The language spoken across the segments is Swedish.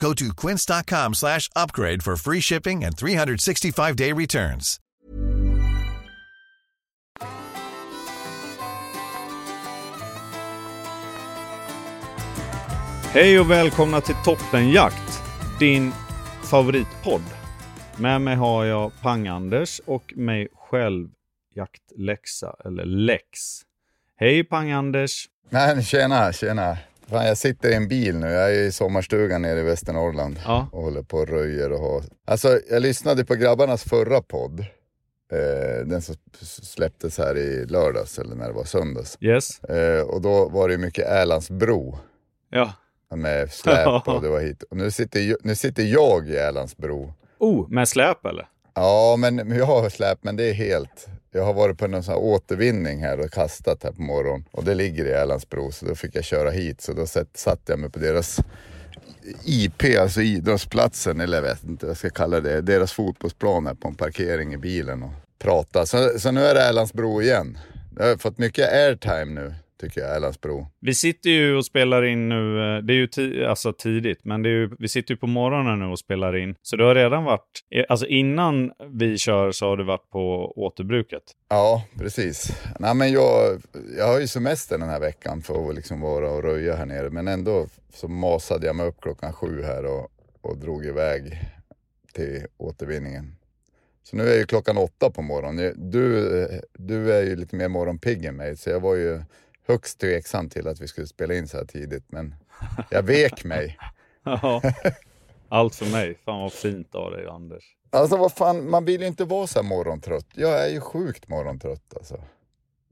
Go to quince.com slash upgrade for free shipping and 365-day returns. Hej och välkomna till Toppenjakt, din favoritpodd. Med mig har jag Pang-Anders och mig själv Jaktläxa, eller Lex. Hej Pang-Anders! Nej, tjena, tjena. Fan, jag sitter i en bil nu. Jag är i sommarstugan nere i Västernorrland Ja. och håller på och röjer och har... Alltså, jag lyssnade på grabbarnas förra podd. Eh, den som släpptes här i lördags, eller när det var söndags. Yes? Eh, och då var det mycket Älandsbro Ja. med släp och det var hit. Och nu sitter, nu sitter jag i Älandsbro. Oh, med släp eller? Ja, men jag har släp, men det är helt... Jag har varit på någon sån här återvinning här och kastat här på morgonen. Och det ligger i Älandsbro, så då fick jag köra hit. Så då satt, jag mig på deras IP, alltså idrottsplatsen, eller jag vet inte vad jag ska kalla det. Deras fotbollsplan här på en parkering i bilen och prata. Så, så nu är det Älandsbro igen. Jag har fått mycket airtime nu, tycker jag, Älandsbro. Vi sitter ju och spelar in nu, eh, det är ju ti- alltså tidigt, men det är ju, vi sitter ju på morgonen nu och spelar in. Så det har redan varit, eh, alltså innan vi kör så har det varit på återbruket. Ja, precis. Nej, men jag, jag har ju semester den här veckan för att liksom vara och röja här nere. Men ändå så masade jag mig upp klockan sju här och, och drog iväg till återvinningen. Så nu är ju klockan åtta på morgonen. Du, du är ju lite mer morgonpigg än mig, så jag var ju högst tveksam till att vi skulle spela in så här tidigt. Men jag vek mig. Ja. Allt för mig. Fan vad fint av dig Anders. Alltså vad fan, man vill ju inte vara så här morgontrött. Jag är ju sjukt morgontrött alltså.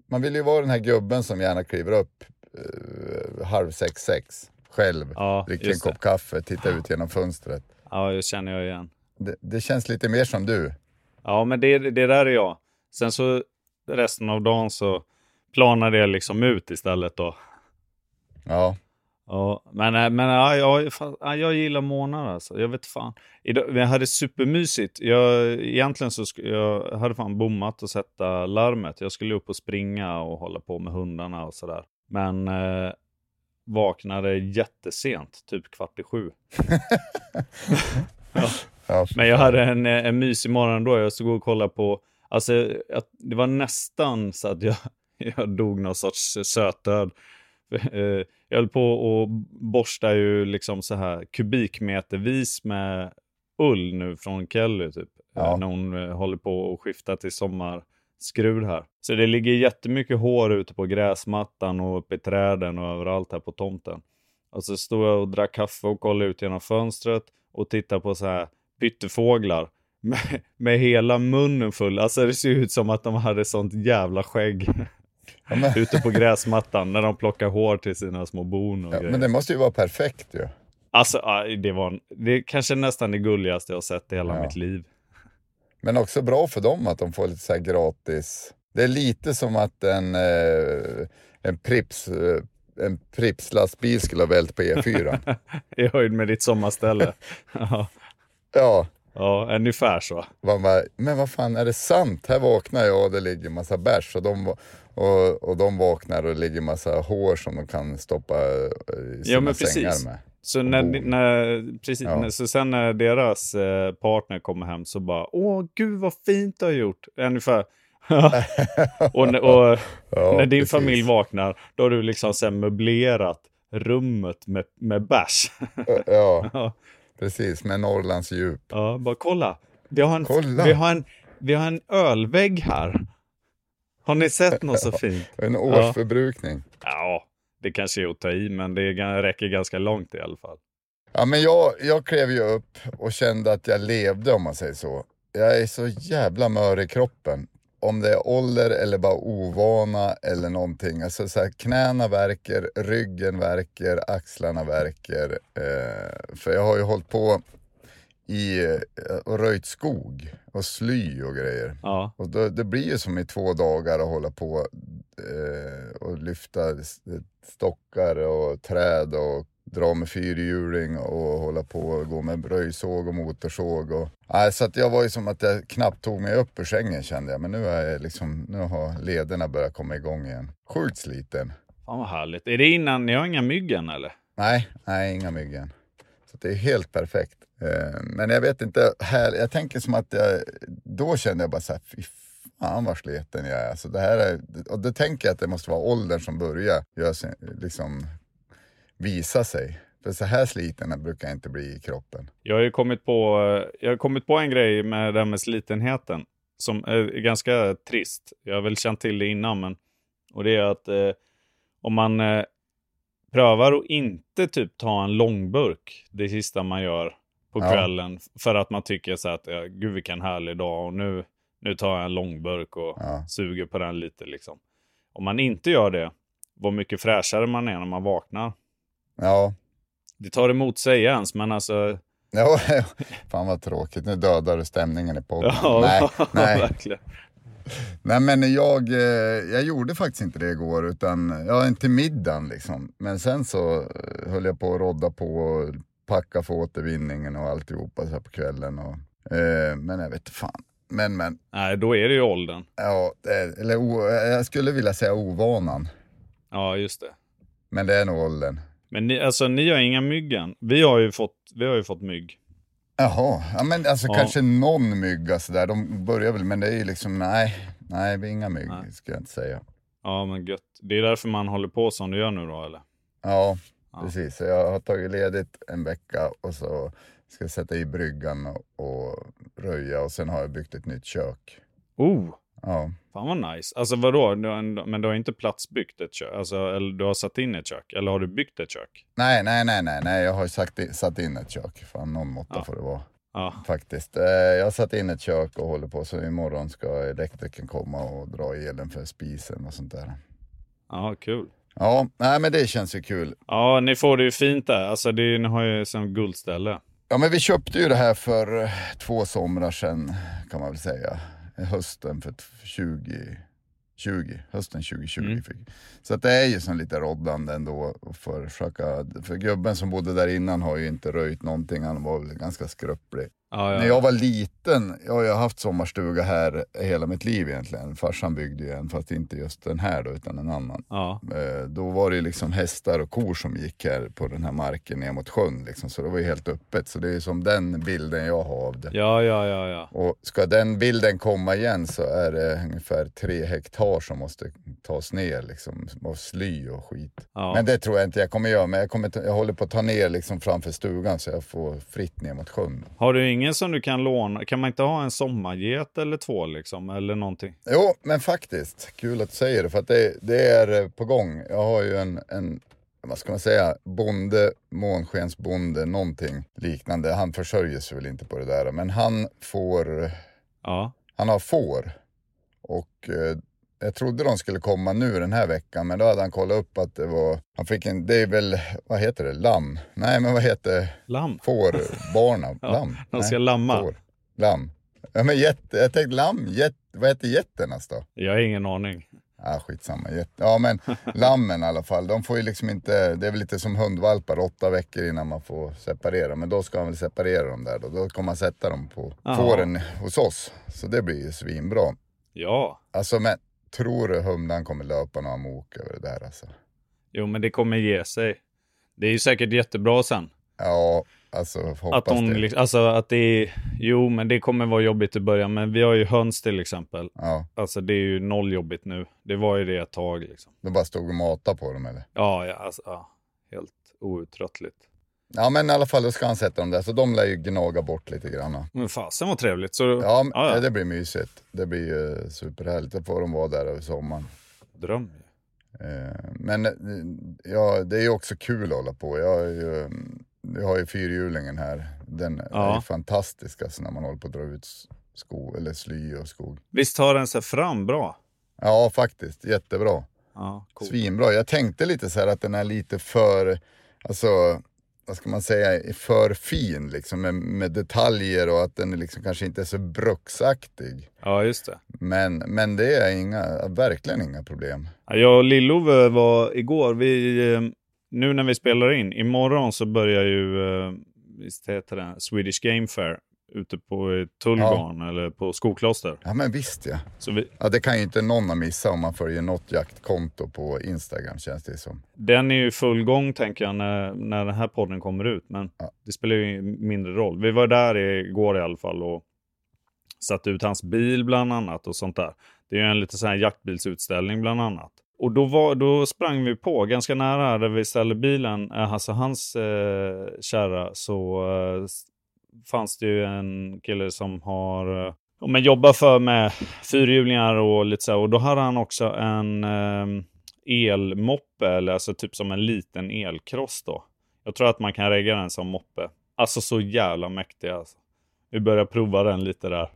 Man vill ju vara den här gubben som gärna kliver upp eh, halv sex, sex själv, Ja, dricker en det. kopp kaffe, tittar ut genom fönstret. Ja, det känner jag igen. Det, det känns lite mer som du. Ja, men det, det där är jag. Sen så resten av dagen så planar det liksom ut istället då. Ja, Ja, men, äh, men ja, jag, ja, jag gillar månader alltså. Jag vet fan. Idag, vi hade supermysigt. Jag, egentligen så sk- jag hade fan bommat att sätta larmet. Jag skulle upp och springa och hålla på med hundarna och sådär. Men eh, vaknade jättesent, typ kvart i sju. ja. Men jag hade en, eh, en mysig morgon då. Jag stod och kollade på, alltså att det var nästan så att jag, jag dog någon sorts sötdöd. Eh, Jag höll på och borsta ju liksom så här kubikmetervis med ull nu från Kelly typ. Ja. Eh, När hon eh, håller på och skiftar till sommarskrud här. Så det ligger jättemycket hår ute på gräsmattan och uppe i träden och överallt här på tomten. Och så stod jag och drack kaffe och kollade ut genom fönstret och tittade på så här pyttefåglar med, med hela munnen full. Alltså det ser ut som att de hade sånt jävla skägg ja, men, ute på gräsmattan när de plockar hår till sina små bon och ja, grejer. men det måste ju vara perfekt ju. Alltså det var det är kanske nästan det gulligaste jag sett i hela Ja. mitt liv. Men också bra för dem att de får lite så här gratis. Det är lite som att en, eh, en Prips eh, en Prips-lastbil skulle ha vält på E4. I höjd med ditt sommarställe. ja, ja, ja, ungefär så. man bara, men vad fan är det sant? Här vaknar jag och det ligger massa bärs och de, och, och de vaknar och det ligger massa hår som de kan stoppa eh, i sina Ja, sängar med. Så, när, när, precis, Ja. när, så sen när deras eh, partner kommer hem så bara Åh, gud vad fint du har gjort. Ungefär. och när- och Ja, när din precis. familj vaknar, då har du liksom sen möblerat rummet med, med bärs. Ja, precis. Med Norrlands djup. ja, bara kolla. Vi har en, Kolla. Vi har en vi har en ölvägg här. Har ni sett något så fint? En årsförbrukning. Ja, det kanske är att ta i, men det räcker ganska långt i alla fall. Ja, men jag, jag klev ju upp och kände att jag levde om man säger så. Jag är så jävla mör i kroppen. Om det är ålder eller bara ovana eller någonting. Alltså så här, knäna värker, ryggen värker, axlarna värker. Eh, för jag har ju hållit på i eh, och röjt skog och sly och grejer. Ja, Och då, det blir ju som i två dagar att hålla på eh, och lyfta stockar och träd och dra med fyrhjuling och hålla på och gå med röjsåg och motorsåg. Och, nej, så att jag var ju som att jag knappt tog mig upp ur sängen kände jag. Men nu, är jag liksom, nu har lederna börjat komma igång igen. Sjukt sliten. fan vad härligt. Är det innan, ni har inga myggen eller? Nej, nej inga myggen. Så det är helt perfekt. Eh, Men jag vet inte, här, jag tänker som att jag, då kände jag bara så här, fy fan vad sliten jag är. Alltså det här är. Och då tänker jag att det måste vara åldern som börjar göra sig, liksom, visa sig. För så här sliten brukar jag inte bli i kroppen. Jag har ju kommit på, jag har kommit på en grej med det här med slitenheten som är ganska trist. Jag har väl känt till det innan, men och det är att eh, om man eh, prövar att inte typ ta en långburk det sista man gör på Ja. kvällen för att man tycker så att ja, gud vilken härlig dag och nu, nu tar jag en långburk och Ja. suger på den lite liksom. Om man inte gör det, vad mycket fräschare man är när man vaknar. Ja, Det tar emot sig ens, men alltså ja fan vad tråkigt. Nu dödar du stämningen i podden. Ja, nej, nej. verkligen. Nej men jag, eh, jag gjorde faktiskt inte det igår utan, ja inte middagen liksom. Men sen så eh, höll jag på att rodda på och packa för återvinningen och alltihopa så här på kvällen. Och, eh, men jag vet fan. Men men, Nej, då är det ju åldern. ja, eller o, jag skulle vilja säga ovanan. Ja, just det. Men det är nog åldern. Men ni, alltså, ni har inga myggen. Vi har ju fått, vi har ju fått mygg. Jaha, ja men alltså Ja. kanske någon mygga sådär. De börjar väl, men det är ju liksom, nej, nej det är inga mygg Nej. ska jag inte säga. Ja, men gött. Det är därför man håller på som du gör nu då, eller? Ja, Ja. precis. Så jag har tagit ledigt en vecka och så ska jag sätta i bryggan och, och röja och sen har jag byggt ett nytt kök. Oh, Ja, fan vad nice. Alltså vadå? Du har, en- men du har inte platsbyggt ett kök? Alltså, eller du har satt in ett kök? Eller har du byggt ett kök? nej, nej, nej, nej, nej, jag har ju sagt i, satt in ett kök. Fan, någon måtta Ja. får det vara. Ja, Faktiskt. Eh, Jag har satt in ett kök och håller på, så imorgon ska elektrikern komma och dra elen för spisen och sånt där. ja kul. Ja, nej men det känns ju kul. Ja, ni får det ju fint där. Alltså, det, ni har ju som guldställe. Ja men vi köpte ju det här för två somrar sedan kan man väl säga. Hösten för t- 20, 20 hösten 2020. Mm. Fick. Så att det är ju som lite roddande ändå. att Försöka, för gubben som bodde där innan har ju inte röjt någonting, han var väl ganska skröplig. Ja, ja. När jag var liten, jag har haft sommarstuga här hela mitt liv egentligen. Farsan byggde ju en, fast inte just den här då, utan en annan. ja. Eh, Då var det liksom hästar och kor som gick här på den här marken ner mot sjön. Liksom. Så det var ju helt öppet. Så det är som den bilden jag har av det. Ja, ja, ja, ja. Och ska den bilden komma igen så är det ungefär tre hektar som måste tas ner liksom, av sly och skit. ja. Men det tror jag inte jag kommer göra. Men jag, kommer, jag håller på att ta ner liksom framför stugan så jag får fritt ner mot sjön. Har du ingen som du kan låna? Kan man inte ha en sommarget eller två liksom? Eller någonting? Jo, men faktiskt. Kul att du säger det, för att det, det är eh, på gång. Jag har ju en, en vad ska man säga, bonde, månskensbonde, någonting liknande. Han försörjer sig väl inte på det där, men han får, Ja. han har får. Och eh, jag trodde de skulle komma nu den här veckan, men då hade han kollat upp att det var, han fick en, det är väl, vad heter det, lamm? Nej, men vad heter Lamm. får, barna? Ja, lamm? de ska Nej, lamma. Får. Lamm. Ja, men jätte, jag tänkte lamm, jätte, vad heter getternas då? Jag har ingen aning. Ja, skitsamma. Jätte- Ja, men lammen i alla fall. De får ju liksom inte, det är väl lite som hundvalpar, åtta veckor innan man får separera. Men då ska han väl separera dem där då. Då kommer man sätta dem på Jaha. fåren hos oss. Så det blir ju svinbra. Ja. Alltså, men tror du humlan kommer löpa några mok över det där alltså? Jo, men det kommer ge sig. Det är ju säkert jättebra sen. Ja, alltså hoppas Att hon, det. liksom- alltså att det är, jo men det kommer vara jobbigt i början, men vi har ju höns till exempel. Ja, Alltså det är ju noll jobbigt nu. Det var ju det ett tag liksom. då bara stod och matade på dem eller? Ja, ja, alltså, ja helt outtröttligt. Ja men i alla fall då ska han sätta dem där, så de lär ju gnaga bort lite grann. Men fasen var trevligt. Så, Ja, men- ja, ja. det blir mysigt. Det blir ju superhärligt. Då får de vara där över sommaren. Dröm. Eh, Men eh, ja, det är ju också kul att hålla på. Jag, ju, jag har ju fyrhjulingen här. Den är Ja. ju fantastisk alltså, när man håller på att dra ut skog, eller sly och skog. Visst tar den sig fram bra? Ja, faktiskt. Jättebra. Ja, cool. Svinbra. Jag tänkte lite så här att den är lite för, alltså, vad ska man säga, för fin liksom med, med detaljer och att den liksom kanske inte är så bruksaktig. Ja, just det. Men, men det är inga, verkligen inga problem. Ja, Jag och Lillove var igår, vi, eh, nu när vi spelar in, imorgon så börjar ju, eh, visst heter det, Swedish Game Fair ute på eh, Tullgarn eller på Skokloster. Ja men visst ja. Vi, Ja, det kan ju inte någon ha missat om man följer något jaktkonto på Instagram känns det som. den är ju full gång tänker jag när, när den här podden kommer ut, men Ja. det spelar ju mindre roll. Vi var där igår i alla fall och satte ut hans bil bland annat och sånt där. Det är ju en lite sån här jaktbilsutställning bland annat. Och då, var, då sprang vi på, ganska nära där vi ställde bilen, eh, alltså hans eh, kärra, så eh, fanns det ju en kille som har eh, men jobbar för med fyrhjulingar och lite så här. Och då hade han också en eh, elmoppe, eller alltså typ som en liten elkross då. Jag tror att man kan regga den som moppe. Alltså så jävla mäktig alltså. Vi börjar prova den lite där.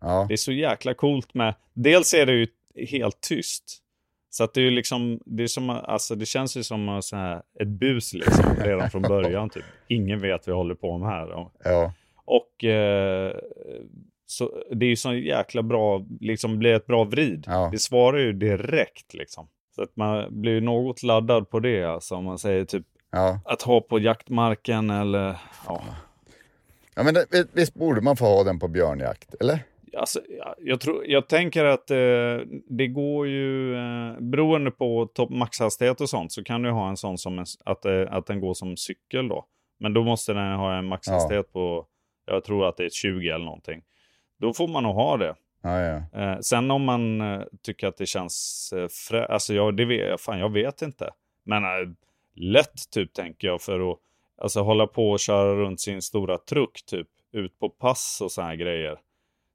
Ja, Det är så jäkla coolt med, dels är det ju helt tyst. Så att det är ju liksom, det är som, alltså det känns ju som så här, ett bus liksom, redan från början typ. Ingen vet vad vi håller på med här. Ja, och eh, så det är ju så jäkla bra, liksom blir ett bra vrid. Ja. Det svarar ju direkt liksom. Så att man blir ju något laddad på det, alltså om man säger typ ja. att ha på jaktmarken eller ja. Ja men det, visst borde man få ha den på björnjakt, eller? Alltså, jag, jag, tror, jag tänker att eh, det går ju, eh, beroende på topp, maxhastighet och sånt, så kan du ha en sån som en, att, eh, att den går som cykel då. Men då måste den ha en maxhastighet på, jag tror att det är ett 20 eller någonting. Då får man nog ha det. Ja, ja. Eh, sen om man eh, tycker att det känns eh, frä... Alltså jag, det vet, fan, jag vet inte. Men eh, lätt typ tänker jag för att alltså, hålla på och köra runt sin stora truck typ ut på pass och här grejer.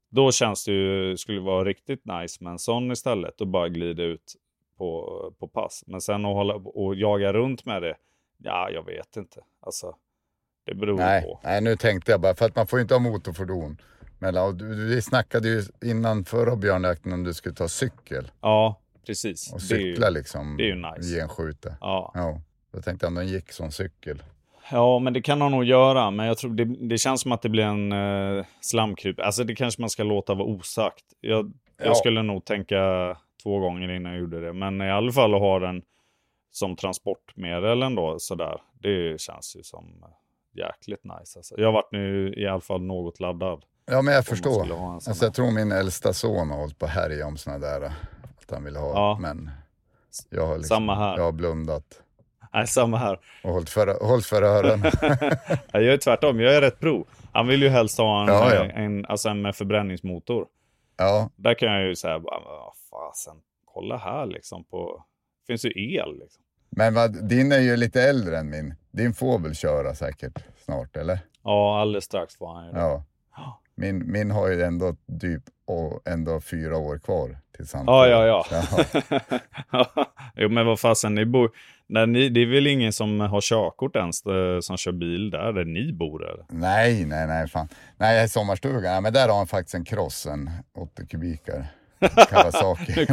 Då känns det ju, skulle vara riktigt nice med en sån istället och bara glida ut på, på pass. Men sen att hålla och jaga runt med det, ja jag vet inte. Alltså, det beror Nej, på. nej, nu tänkte jag bara, för att man får ju inte ha motorfordon. Du, vi snackade ju innan förra björnjakten om du skulle ta cykel Ja, precis. och Det är ju- cykla liksom det är ju nice. genskjute. Ja. Ja, då tänkte jag om den gick som cykel. Ja, men det kan han nog göra. Men jag tror det, det känns som att det blir en uh, slamkryp. Alltså det kanske man ska låta vara osagt. Jag, Ja. jag skulle nog tänka två gånger innan jag gjorde det. Men i alla fall att ha den som transportmedel ändå sådär. Det känns ju som eh, jäkligt nice. Alltså. Jag har varit nu i alla fall något laddad. Ja, men jag förstår. Alltså, jag här. tror min äldsta son har hållit på härja om såna där. Att han vill ha. Ja. Men jag har, liksom, Samma här. jag har blundat Nej, samma här. och hållit för, hållit för öronen. Jag är tvärtom. Jag är rätt pro. Han vill ju helst ha en, Ja, ja. en, alltså en med förbränningsmotor. ja, Där kan jag ju säga, fasen, kolla här liksom på, finns ju el liksom. Men vad, din är ju lite äldre än min. Din får väl köra säkert snart, eller? Ja, alldeles strax får han ju det. Ja. Min, min har ju ändå typ och ändå fyra år kvar tills han Ja, ja, ja. Jaha. jo, men vad fasen, ni bor, när ni, det är väl ingen som har körkort ens eh, som kör bil där, där ni bor eller? Nej, nej, nej, fan. Nej, sommarstugan, ja, men där har han faktiskt en cross, en 80 kubikar. Kawasaki.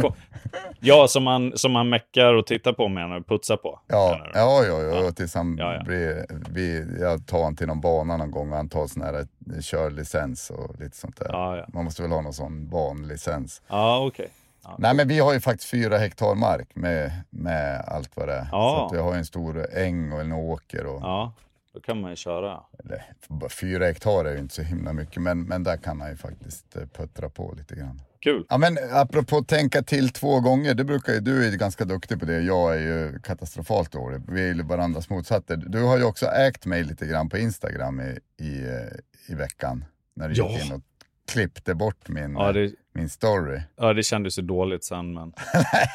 Ja, som man, som man meckar och tittar på menar du? Putsar på? Ja, menar du? ja, ja, ja, tills han Ja, ja. blir, vi, jag tar honom till någon bana någon gång och han tar sån här eh, körlicens och lite sånt där. Ja, ja. Man måste väl ha någon sån banlicens. Ja, okej. Ja. Nej, men vi har ju faktiskt fyra hektar mark med, med allt vad det är. Ja. Så vi har en stor äng och en åker och Ja, då kan man ju köra. eller, fyra hektar är ju inte så himla mycket, men, men där kan han ju faktiskt eh, puttra på lite grann. Kul. Ja, men apropå tänka till två gånger, det brukar ju, du är ganska duktig på det, jag är ju katastrofalt dålig. Vi är ju varandras motsatser. Du har ju också ägt mig lite grann på Instagram i, i, eh, i veckan. När du Ja. gick in och klippte bort min, Ja, det, min story. ja, det kändes ju dåligt sen, men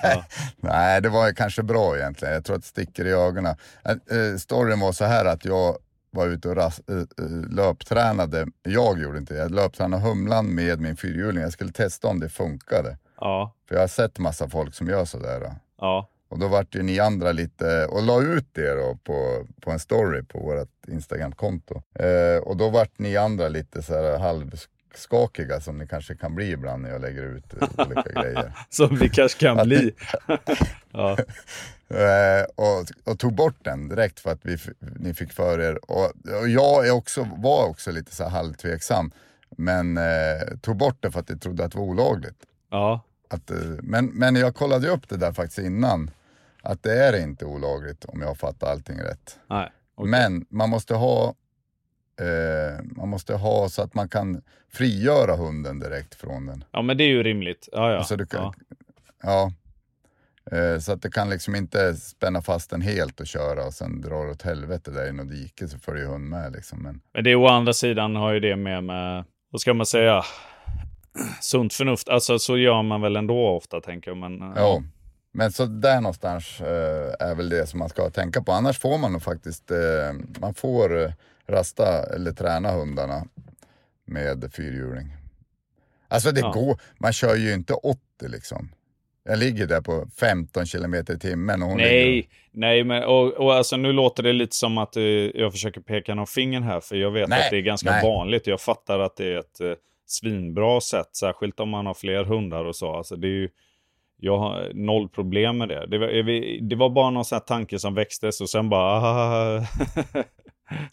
Nej, det var ju kanske bra egentligen. Jag tror att det sticker i ögonen. Eh, storyn var så här att jag, var ute och ras, äh, löptränade, jag gjorde inte det, jag löptränade humlan med min fyrhjuling. Jag skulle testa om det funkade. Ja. För jag har sett massa folk som gör sådär. Ja. Och då vart ju ni andra lite, och la ut det då på, på en story på vårt Instagram-konto. Eh, och då vart ni andra lite så här halvskakiga som ni kanske kan bli ibland när jag lägger ut eh, olika grejer. Som vi kanske kan bli. ja. Eh, och, och, tog bort den direkt för att vi, ni fick för er. Och, och jag är också, var också lite så halvtveksam. Men eh, tog bort det för att jag trodde att det var olagligt. Ja. Att, eh, men, men jag kollade upp det där faktiskt innan. Att det är inte olagligt om jag fattar allting rätt. Nej, okay. Men man måste ha eh, man måste ha så att man kan frigöra hunden direkt från den. Ja men det är ju rimligt. Ja, ja. Alltså du kan, ja. ja. Eh, så att det kan liksom inte spänna fast den helt och köra och sen dra åt helvete där i något dike så följer hund med. Liksom. Men... men det är å andra sidan har ju det med, med vad ska man säga, sunt förnuft. Alltså så gör man väl ändå ofta tänker jag. Men, ja. ja. Men så där någonstans eh, är väl det som man ska tänka på. Annars får man nog faktiskt, eh, man får eh, rasta eller träna hundarna med fyrhjuling. Alltså det ja. går, man kör ju inte 80 liksom. Jag ligger där på 15 kilometer i timmen. Och hon nej, ligger... nej, men och, och alltså, nu låter det lite som att uh, jag försöker peka någon finger här, för jag vet nej, att det är ganska nej. vanligt. Jag fattar att det är ett uh, svinbra sätt, särskilt om man har fler hundar och så. Alltså, det är ju, jag har noll problem med det. Det var, det var bara någon sån här tanke som växtes och sen bara...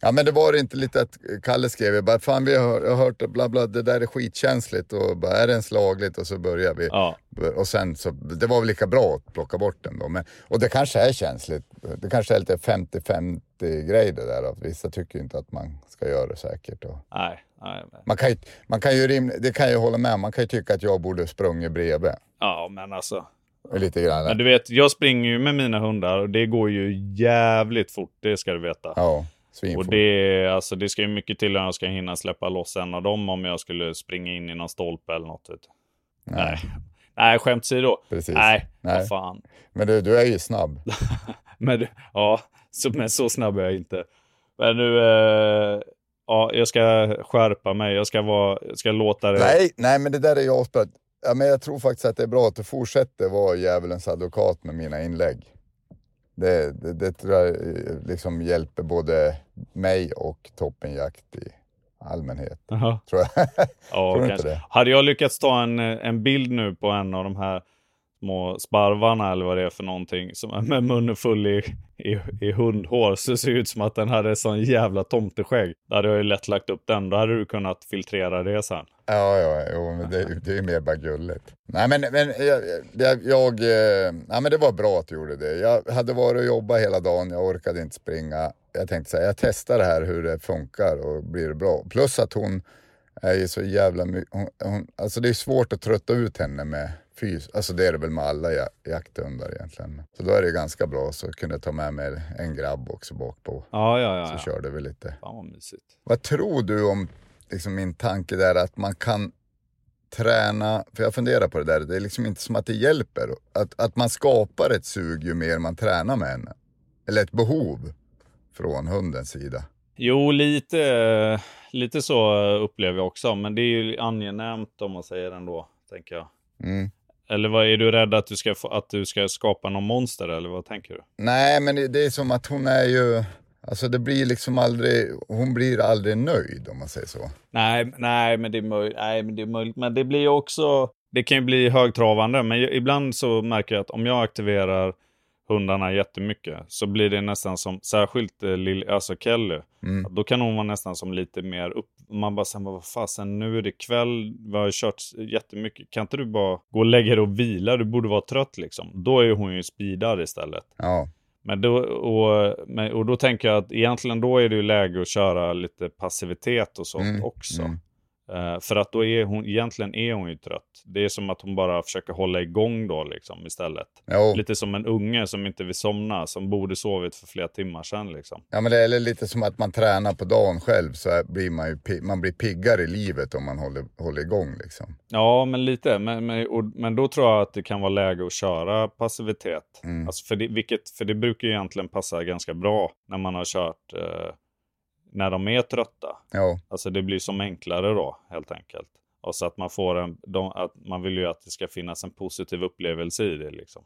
Ja men det var inte lite att Kalle skrev, jag bara, fan vi har, jag har hört bla bla, det där är skitkänsligt och bara, är det ens lagligt? Och så börjar vi. Ja. Och sen så, det var väl lika bra att plocka bort den då. Men, och det kanske är känsligt, det kanske är lite 50-50 grej det där. Att vissa tycker inte att man ska göra det säkert. Och... Nej, nej, nej. Man kan ju, man kan ju rim, det kan jag hålla med man kan ju tycka att jag borde sprungit bredvid. Ja men alltså. Lite grann. Men du vet, jag springer ju med mina hundar och det går ju jävligt fort, det ska du veta. Ja. Svinfort. Och det, alltså, det ska ju mycket till att jag ska hinna släppa loss en av dem om jag skulle springa in i någon stolpe eller något. Vet. Nej. Nej. Nej, skämt åsido. Precis. Nej, Nej. vad fan. Men du, du är ju snabb. men, ja, så, men så snabb är jag inte. Men nu, eh, ja, jag ska skärpa mig. Jag ska, vara, jag ska låta det... Nej, nej, men det där är jag ja, men Jag tror faktiskt att det är bra att du fortsätter vara djävulens advokat med mina inlägg. Det, det, det tror jag eh, liksom hjälper både mig och toppenjakt i allmänhet. Aha. Tror jag. ja, tror inte det? Hade jag lyckats ta en, en bild nu på en av de här små sparvarna eller vad det är för någonting som är med munnen full i, i, i hundhår så det ser ut som att den hade sån jävla tomteskägg. Då hade jag ju lätt lagt upp den. Då hade du kunnat filtrera det sen. Ja, ja, jo, men det, det är ju mer bara gulligt. Nej, men, men jag, jag, jag, eh, ja, men det var bra att du gjorde det. Jag hade varit och jobbat hela dagen, jag orkade inte springa. Jag tänkte säga, jag testar det här hur det funkar och blir det bra. Plus att hon är ju så jävla mycket, alltså det är svårt att trötta ut henne med fys. Alltså det är det väl med alla jakthundar egentligen. Så då är det ganska bra så kunde jag ta med mig en grabb också bak på. Ja, ja, ja. Så ja. körde vi lite. Fan vad mysigt. Vad tror du om liksom min tanke där att man kan träna, för jag funderar på det där, det är liksom inte som att det hjälper. Att, att man skapar ett sug ju mer man tränar med henne. Eller ett behov från hundens sida. Jo, lite, lite så upplever jag också. Men det är ju angenämt om man säger ändå, tänker jag. Mm. Eller vad, är du rädd att du, ska, att du ska skapa någon monster eller vad tänker du? Nej, men det är som att hon är ju... Alltså det blir liksom aldrig, hon blir aldrig nöjd om man säger så. Nej, nej, men det är möjligt. Nej, men det är möjligt. Men det blir också, det kan ju bli högtravande. Men ibland så märker jag att om jag aktiverar hundarna jättemycket så blir det nästan som, särskilt eh, lill, alltså Kelly, mm. då kan hon vara nästan som lite mer upp, man bara säger vad fasen nu är det kväll, vi har kört jättemycket, kan inte du bara gå och lägga dig och vila, du borde vara trött liksom. Då är hon ju speedad istället. Ja. Men då, och, och då tänker jag att egentligen då är det ju läge att köra lite passivitet och sånt mm. också. Mm. Uh, för att då är hon, egentligen är hon ju trött. Det är som att hon bara försöker hålla igång då liksom istället. Jo. Lite som en unge som inte vill somna, som borde sovit för flera timmar sedan liksom. Ja men det är lite som att man tränar på dagen själv så blir man ju man blir piggare i livet om man håller, håller igång liksom. Ja men lite, men, men, och, men då tror jag att det kan vara läge att köra passivitet. Mm. Alltså för, det, vilket, för det brukar ju egentligen passa ganska bra när man har kört uh, när de är trötta. Ja, Alltså det blir som enklare då helt enkelt. Och så att man får en, de, att man vill ju att det ska finnas en positiv upplevelse i det liksom.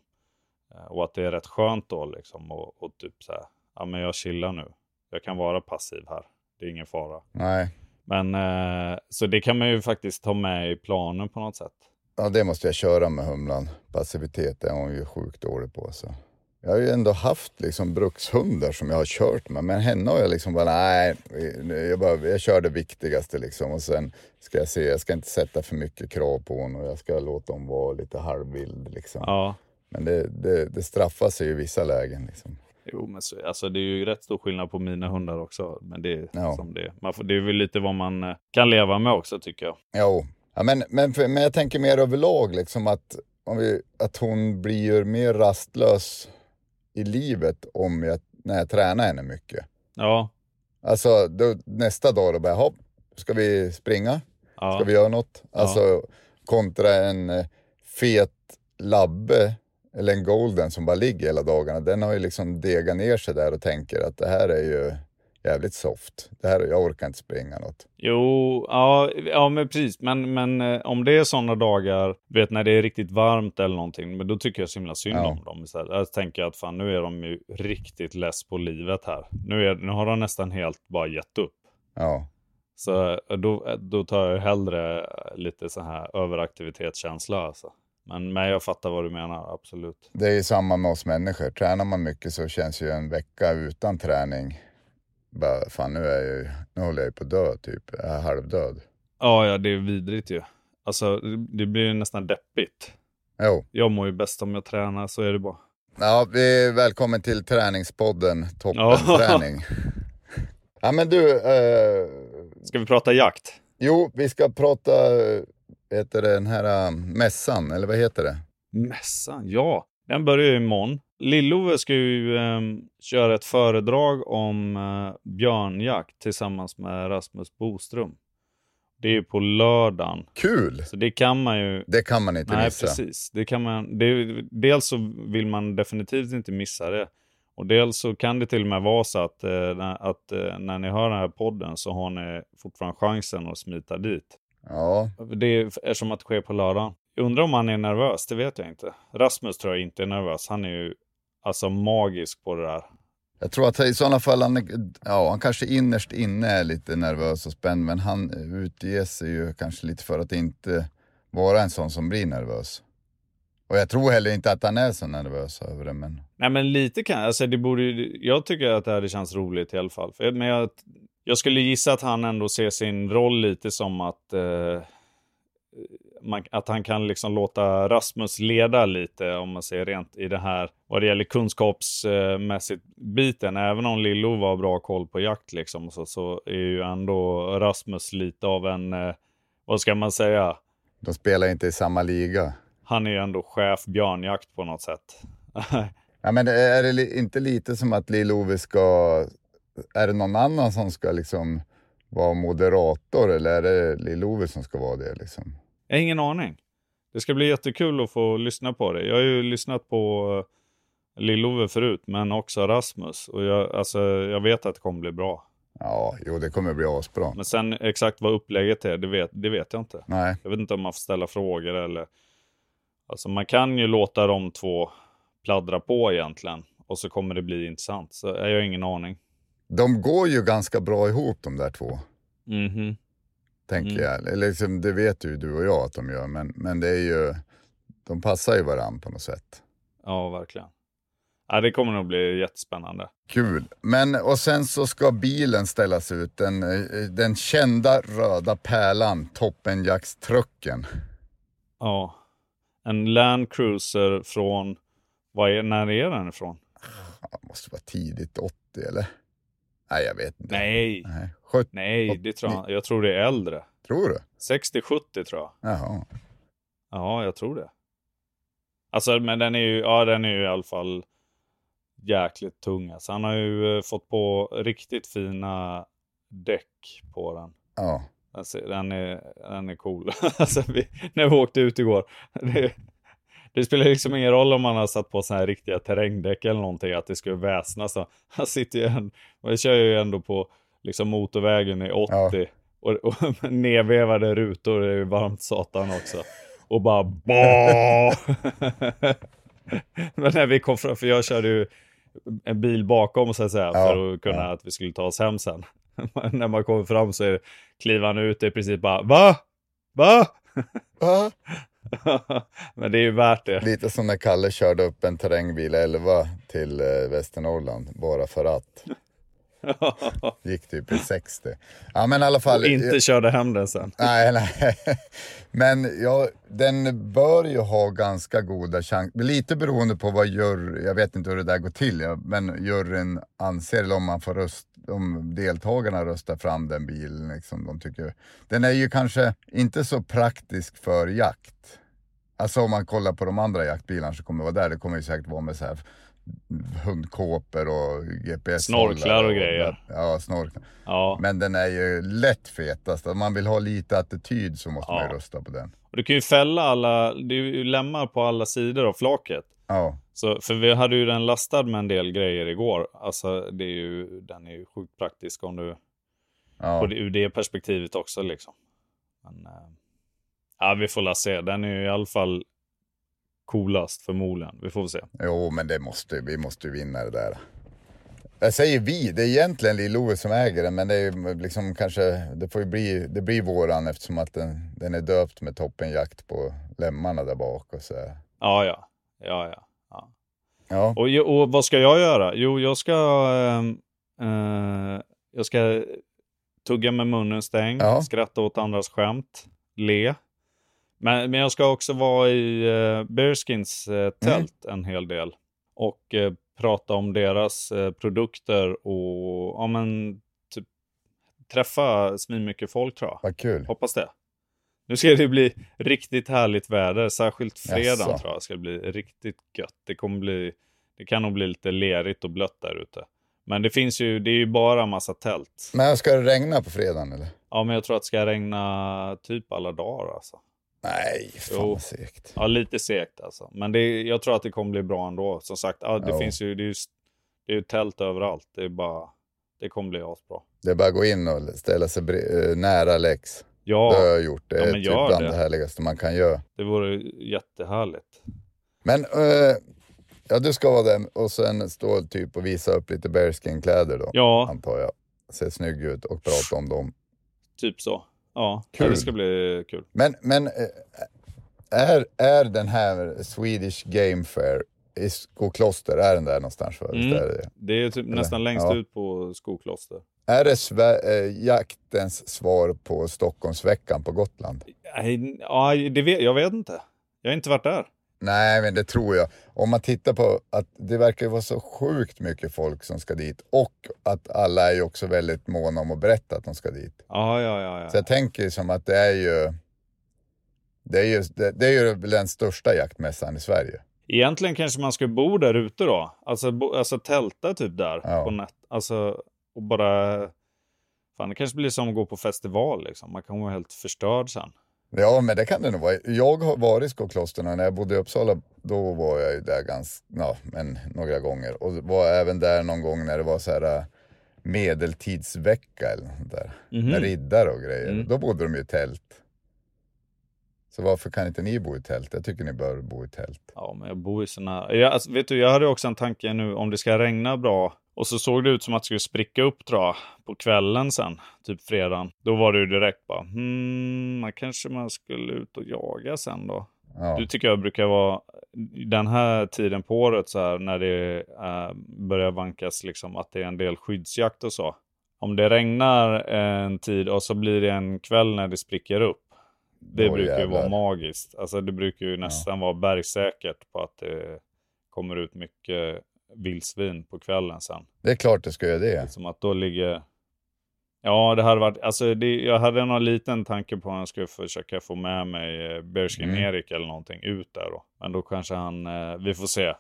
Eh, Och att det är rätt skönt då liksom och, och typ så här, ja men jag chillar nu. Jag kan vara passiv här. Det är ingen fara. nej. Men eh, så det kan man ju faktiskt ta med i planen på något sätt. Ja, det måste jag köra med humlan. Passivitet är hon ju sjukt dålig på. Så. Jag har ju ändå haft liksom brukshundar som jag har kört med, men henne har jag liksom bara, nej, jag, bara, jag kör det viktigaste liksom och sen ska jag se, jag ska inte sätta för mycket krav på henne och jag ska låta hon vara lite halvvild liksom. Ja, Men det, det, det straffar sig i vissa lägen liksom. jo men så, alltså det är ju rätt stor skillnad på mina hundar också. Men det är Ja. som det. Man får, det är väl lite vad man eh, kan leva med också tycker jag. Jo, ja, men, men, men jag tänker mer överlag liksom att, om vi, att hon blir mer rastlös i livet om jag, när jag tränar henne mycket. Ja, Alltså då, nästa dag då bara, hopp, ska vi springa? ja. Ska vi göra något? Ja. Alltså kontra en eh, fet labbe eller en golden som bara ligger hela dagarna. Den har ju liksom degat ner sig där och tänker att det här är ju jävligt soft. Det här, jag orkar inte springa något. Jo, ja, ja men precis. Men, men eh, om det är sådana dagar, vet när det är riktigt varmt eller någonting, men då tycker jag så himla synd Ja. om dem istället. Jag tänker att fan nu är de ju riktigt less på livet här. Nu, är, nu har de nästan helt bara gett upp. Ja, Så eh, då, då tar jag hellre lite så här överaktivitetskänsla alltså. Men, men jag fattar vad du menar, absolut. det är ju samma med oss människor. Tränar man mycket så känns ju en vecka utan träning, bara, fan nu, är jag nu håller jag ju på att dö typ. Jag är halvdöd. Ja, ja, det är vidrigt ju. Alltså, det- blir ju nästan deppigt. Jo. Jag mår ju bäst om jag tränar, så är det bara. Ja, vi välkommen till träningspodden Toppen Ja. träning. Ja men du, eh, Ska vi prata jakt? jo vi ska prata, eh, heter det den här eh, mässan, eller vad heter det? Mässan, ja. Den börjar ju imorgon. Lill-Ove ska ju ehm, köra ett föredrag om uh, björnjakt tillsammans med Rasmus Boström. Det är ju på lördagen. Kul! Så det kan man ju... Det kan man inte Nej, missa. precis. Det kan man... Det, dels så vill man definitivt inte missa det. Och dels så kan det till och med vara så att, eh, när, att eh, när ni hör den här podden så har ni fortfarande chansen att smita dit. Ja, Det är eftersom att det sker på lördagen. Undrar om han är nervös, det vet jag inte. Rasmus tror jag inte är nervös. Han är ju alltså magisk på det där. jag tror att i sådana fall, han, ja han kanske innerst inne är lite nervös och spänd, men han utger sig ju kanske lite för att inte vara en sån som blir nervös. Och jag tror heller inte att han är så nervös över det, men Nej men lite kan alltså det borde ju- Jag tycker att det här känns roligt i alla fall. Men jag, jag skulle gissa att han ändå ser sin roll lite som att eh, man, att han kan liksom låta Rasmus leda lite om man ser rent i det här vad det gäller kunskapsmässigt biten. Även om Lillo var bra koll på jakt liksom så, så är ju ändå Rasmus lite av en, eh, vad ska man säga? de spelar inte i samma liga. Han är ju ändå chef björnjakt på något sätt. Ja, men är det inte lite som att Lill-Ove ska... Är det någon annan som ska liksom vara moderator eller är det Lill-Ove som ska vara det? Liksom? Jag har ingen aning. Det ska bli jättekul att få lyssna på det. Jag har ju lyssnat på uh, Lill-Ove förut, men också Rasmus. Och jag, alltså, jag vet att det kommer bli bra. Ja, jo det kommer bli asbra. Men sen exakt vad upplägget är, det vet, det vet jag inte. Nej, Jag vet inte om man får ställa frågor eller... Alltså man kan ju låta de två pladdra på egentligen. Och så kommer det bli intressant. Så jag har ingen aning. de går ju ganska bra ihop de där två. Mhm. Tänker Mm. jag. Liksom, det vet ju du och jag att de gör, men, men det är ju... De passar ju varandra på något sätt. Ja, verkligen. Ja, det kommer nog bli jättespännande. Kul. Men och sen så ska bilen ställas ut. Den, eh, den kända röda pärlan, toppenjaktstrucken. Ja. En Land Cruiser från... Vad är, när är den ifrån? Ja, måste vara tidigt 80 eller? Nej, jag vet inte. Nej, Nej. 70, nej, det tror jag, jag tror det är äldre. tror du? 60-70 tror jag. Jaha. Ja, jag tror det. Alltså, men den är ju, ja, den är ju i alla fall jäkligt tung. Alltså, han har ju eh, fått på riktigt fina däck på den. Ja. Den, ser, den, är, den är cool. alltså, vi, när vi åkte ut igår. Det, det spelar liksom ingen roll om man har satt på såna här riktiga terrängdäck eller någonting, att det skulle väsna. Så han sitter ju en, man kör ju ändå på liksom motorvägen i 80 och, och nedvevade rutor, det är ju varmt satan också. Och bara! Men när vi kom fram, för jag körde ju en bil bakom så att säga, Ja, för att kunna ja. att vi skulle ta oss hem sen. när man kommer fram så är, kliver han ut i princip bara Va? Va? Va? Men det är ju värt det. Lite som när Kalle körde upp en terrängbil 11 till eh, Västernorrland, bara för att. Gick typ i 60. Ja men i alla fall. och inte körde hem den sen. Nej, nej. Men ja, den bör ju ha ganska goda chanser. Lite beroende på vad jury, jag vet inte hur det där går till, ja, men juryn anser eller om man får röst, om deltagarna röstar fram den bilen. Liksom, de tycker. Den är ju kanske inte så praktisk för jakt. Alltså om man kollar på de andra jaktbilarna som kommer vara där, det kommer ju säkert vara med så här hundkåpor och GPS. Snorklar och grejer. Ja, snorklar. Ja. Men den är ju lätt fetast. Om man vill ha lite attityd så måste man Ja. ju rösta på den. Och du kan ju fälla alla, ju lemmar på alla sidor av flaket. Ja, Så, för vi hade ju den lastad med en del grejer igår. Alltså det är ju, den är ju sjukt praktisk om du, ja. på det, ur det perspektivet också liksom. Men, eh, ja, vi får la se. Den är ju i alla fall coolast förmodligen. Vi får väl se. Jo, men det måste, vi måste vinna det där. Jag säger vi, det är egentligen Lill-Ove som äger den, men det är liksom kanske, det får bli, det blir våran eftersom att den, den är döpt med toppenjakt på lemmarna där bak och så. Ja, ja. Ja, ja. ja. Ja, Och, och vad ska jag göra? Jo, jag ska... ehm, eh, jag ska tugga med munnen stängd, Ja. skratta åt andras skämt, le. Men, men jag ska också vara i uh, Bearskins eh, tält en hel del. Och eh, prata om deras eh, produkter och ja, men, typ, träffa svinmycket folk tror jag. vad kul. Hoppas det. Nu ska det bli riktigt härligt väder, särskilt fredagen Jaså. tror jag ska bli riktigt gött. Det kommer bli, det kan nog bli lite lerigt och blött där ute. Men det finns ju, det är ju bara massa tält. Men ska det regna på fredagen eller? Ja, men jag tror att det ska regna typ alla dagar alltså. Nej, fan Jo. segt. Ja, lite segt alltså. Men det, jag tror att det kommer bli bra ändå. Som sagt, ja, det Ja. finns ju, det är ju, det är ju tält överallt. Det är bara, det kommer bli asbra. Det är bara att gå in och ställa sig eh, nära Lex. Ja, Det har jag gjort. Det Ja, är typ bland det. det härligaste man kan göra. det vore jättehärligt. Men eh, ja, du ska vara där och sen stå typ och visa upp lite bearskin-kläder då, Ja, antar jag. Se snygg ut och prata om dem. typ så. Ja, Kul. det ska bli kul. Men, men eh, är, är den här Swedish Game Fair i Skokloster, är den där någonstans? För? Mm. Är, det, Det är typ nästan längst Ja. ut på Skokloster. är det Sve- eh, jaktens svar på Stockholmsveckan på Gotland? Nej, ja, det vet, jag vet inte. Jag har inte varit där. Nej, men det tror jag. Om man tittar på att det verkar vara så sjukt mycket folk som ska dit och att alla är ju också väldigt måna om att berätta att de ska dit. Ja, ja, ja. Så ja. jag tänker som att det är ju det är ju, det, det är ju den största jaktmässan i Sverige. Egentligen kanske man ska bo där ute då. Alltså, bo, alltså tälta typ där Ja. på natt. Alltså, och bara... Fan, det kanske blir som att gå på festival liksom. Man kan vara helt förstörd sen. Ja, men det kan det nog vara. Jag har varit i Skokloster och när jag bodde i Uppsala, då var jag ju där ganska, ja, men några gånger. Och var även där någon gång när det var så här äh, medeltidsvecka eller något där. Mhm. Med riddare och grejer. Mm. Då bodde de ju i tält. Så varför kan inte ni bo i tält? Jag tycker ni bör bo i tält. Ja, men jag bor i såna... Jag, alltså, vet du, jag hade också en tanke nu om det ska regna bra. Och så såg det ut som att det skulle spricka upp tror på kvällen sen, typ fredagen. Då var det ju direkt bara, hmm, man kanske man skulle ut och jaga sen då. Ja. Du tycker jag brukar vara den här tiden på året så här när det eh, börjar vankas liksom att det är en del skyddsjakt och så. Om det regnar en tid och så blir det en kväll när det spricker upp. Det Då brukar ju vara jävlar. magiskt. Alltså det brukar ju nästan vara bergsäkert på att det kommer ut mycket vildsvin på kvällen sen. Det är klart det ska göra det. Som att då ligger... Ja, det hade varit... Alltså det, jag hade någon liten tanke på att jag skulle försöka få med mig eh, Bearskin Mm. Erik eller någonting ut där då. Men då kanske han... Eh, vi får se.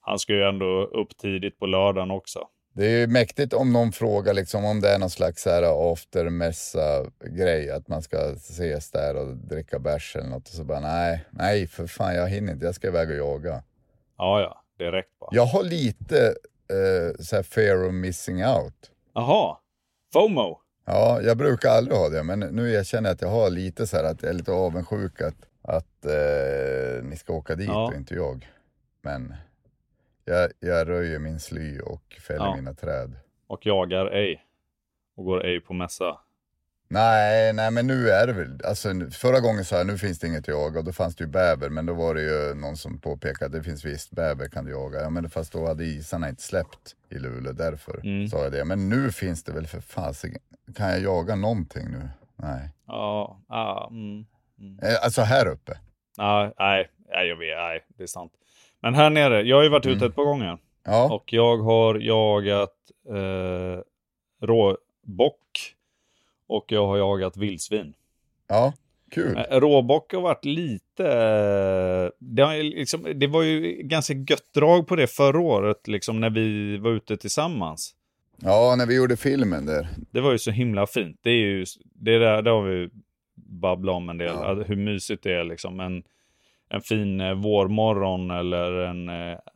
Han ska ju ändå upp tidigt på lördagen också. Det är ju mäktigt om någon frågar liksom om det är någon slags så här aftermässa grej att man ska ses där och dricka bärs eller något och så bara nej, nej för fan jag hinner inte, jag ska iväg och jaga. Ja, ja. Direkt bara. Jag har lite eh, så här fear of missing out. Jaha. FOMO. Ja, jag brukar aldrig ha det, men nu erkänner jag att jag har lite så här att jag är lite avundsjuk att, att eh, ni ska åka dit Ja. och inte jag. Men jag, jag röjer min sly och fäller Ja. mina träd. Och jagar ej. Och går ej på mässa. Nej, nej men nu är det väl, alltså förra gången sa jag nu finns det inget att jaga och då fanns det ju bäver men då var det ju någon som påpekade att det finns visst bäver kan du jaga. Ja men fast då hade isarna inte släppt i Luleå, därför Mm. sa jag det. Men nu finns det väl för fasiken, kan jag jaga någonting nu? Nej. Ja, ah, mm. Eh, Alltså här uppe? Ah, nej, nej, jag vet, nej, det är sant. Men här nere, jag har ju varit ute ett par gånger. Ja, Och jag har jagat eh, råbock. Och jag har jagat vildsvin. ja, kul. Eh, Råbock har varit lite... eh, Det, har liksom, det var ju ganska gött drag på det förra året, liksom när vi var ute tillsammans. Ja, när vi gjorde filmen där. Det var ju så himla fint. Det är ju, det, där, det har vi babblat om en del, Ja. hur mysigt det är liksom. En, en fin eh, vårmorgon eller en,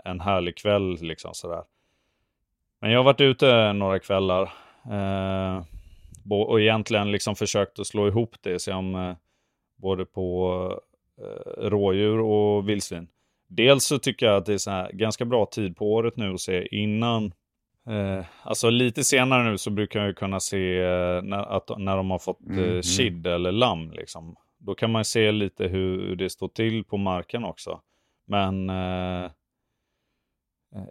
en härlig kväll liksom sådär. Men jag har varit ute några kvällar. Eh, och egentligen liksom försökt att slå ihop det som eh, både på eh, rådjur och vildsvin. Dels så tycker jag att det är så här ganska bra tid på året nu att se innan Eh, alltså lite senare nu så brukar jag ju kunna se eh, när, att, när de har fått Mhm. kid eller lamm. Liksom. Då kan man se lite hur det står till på marken också. Men eh,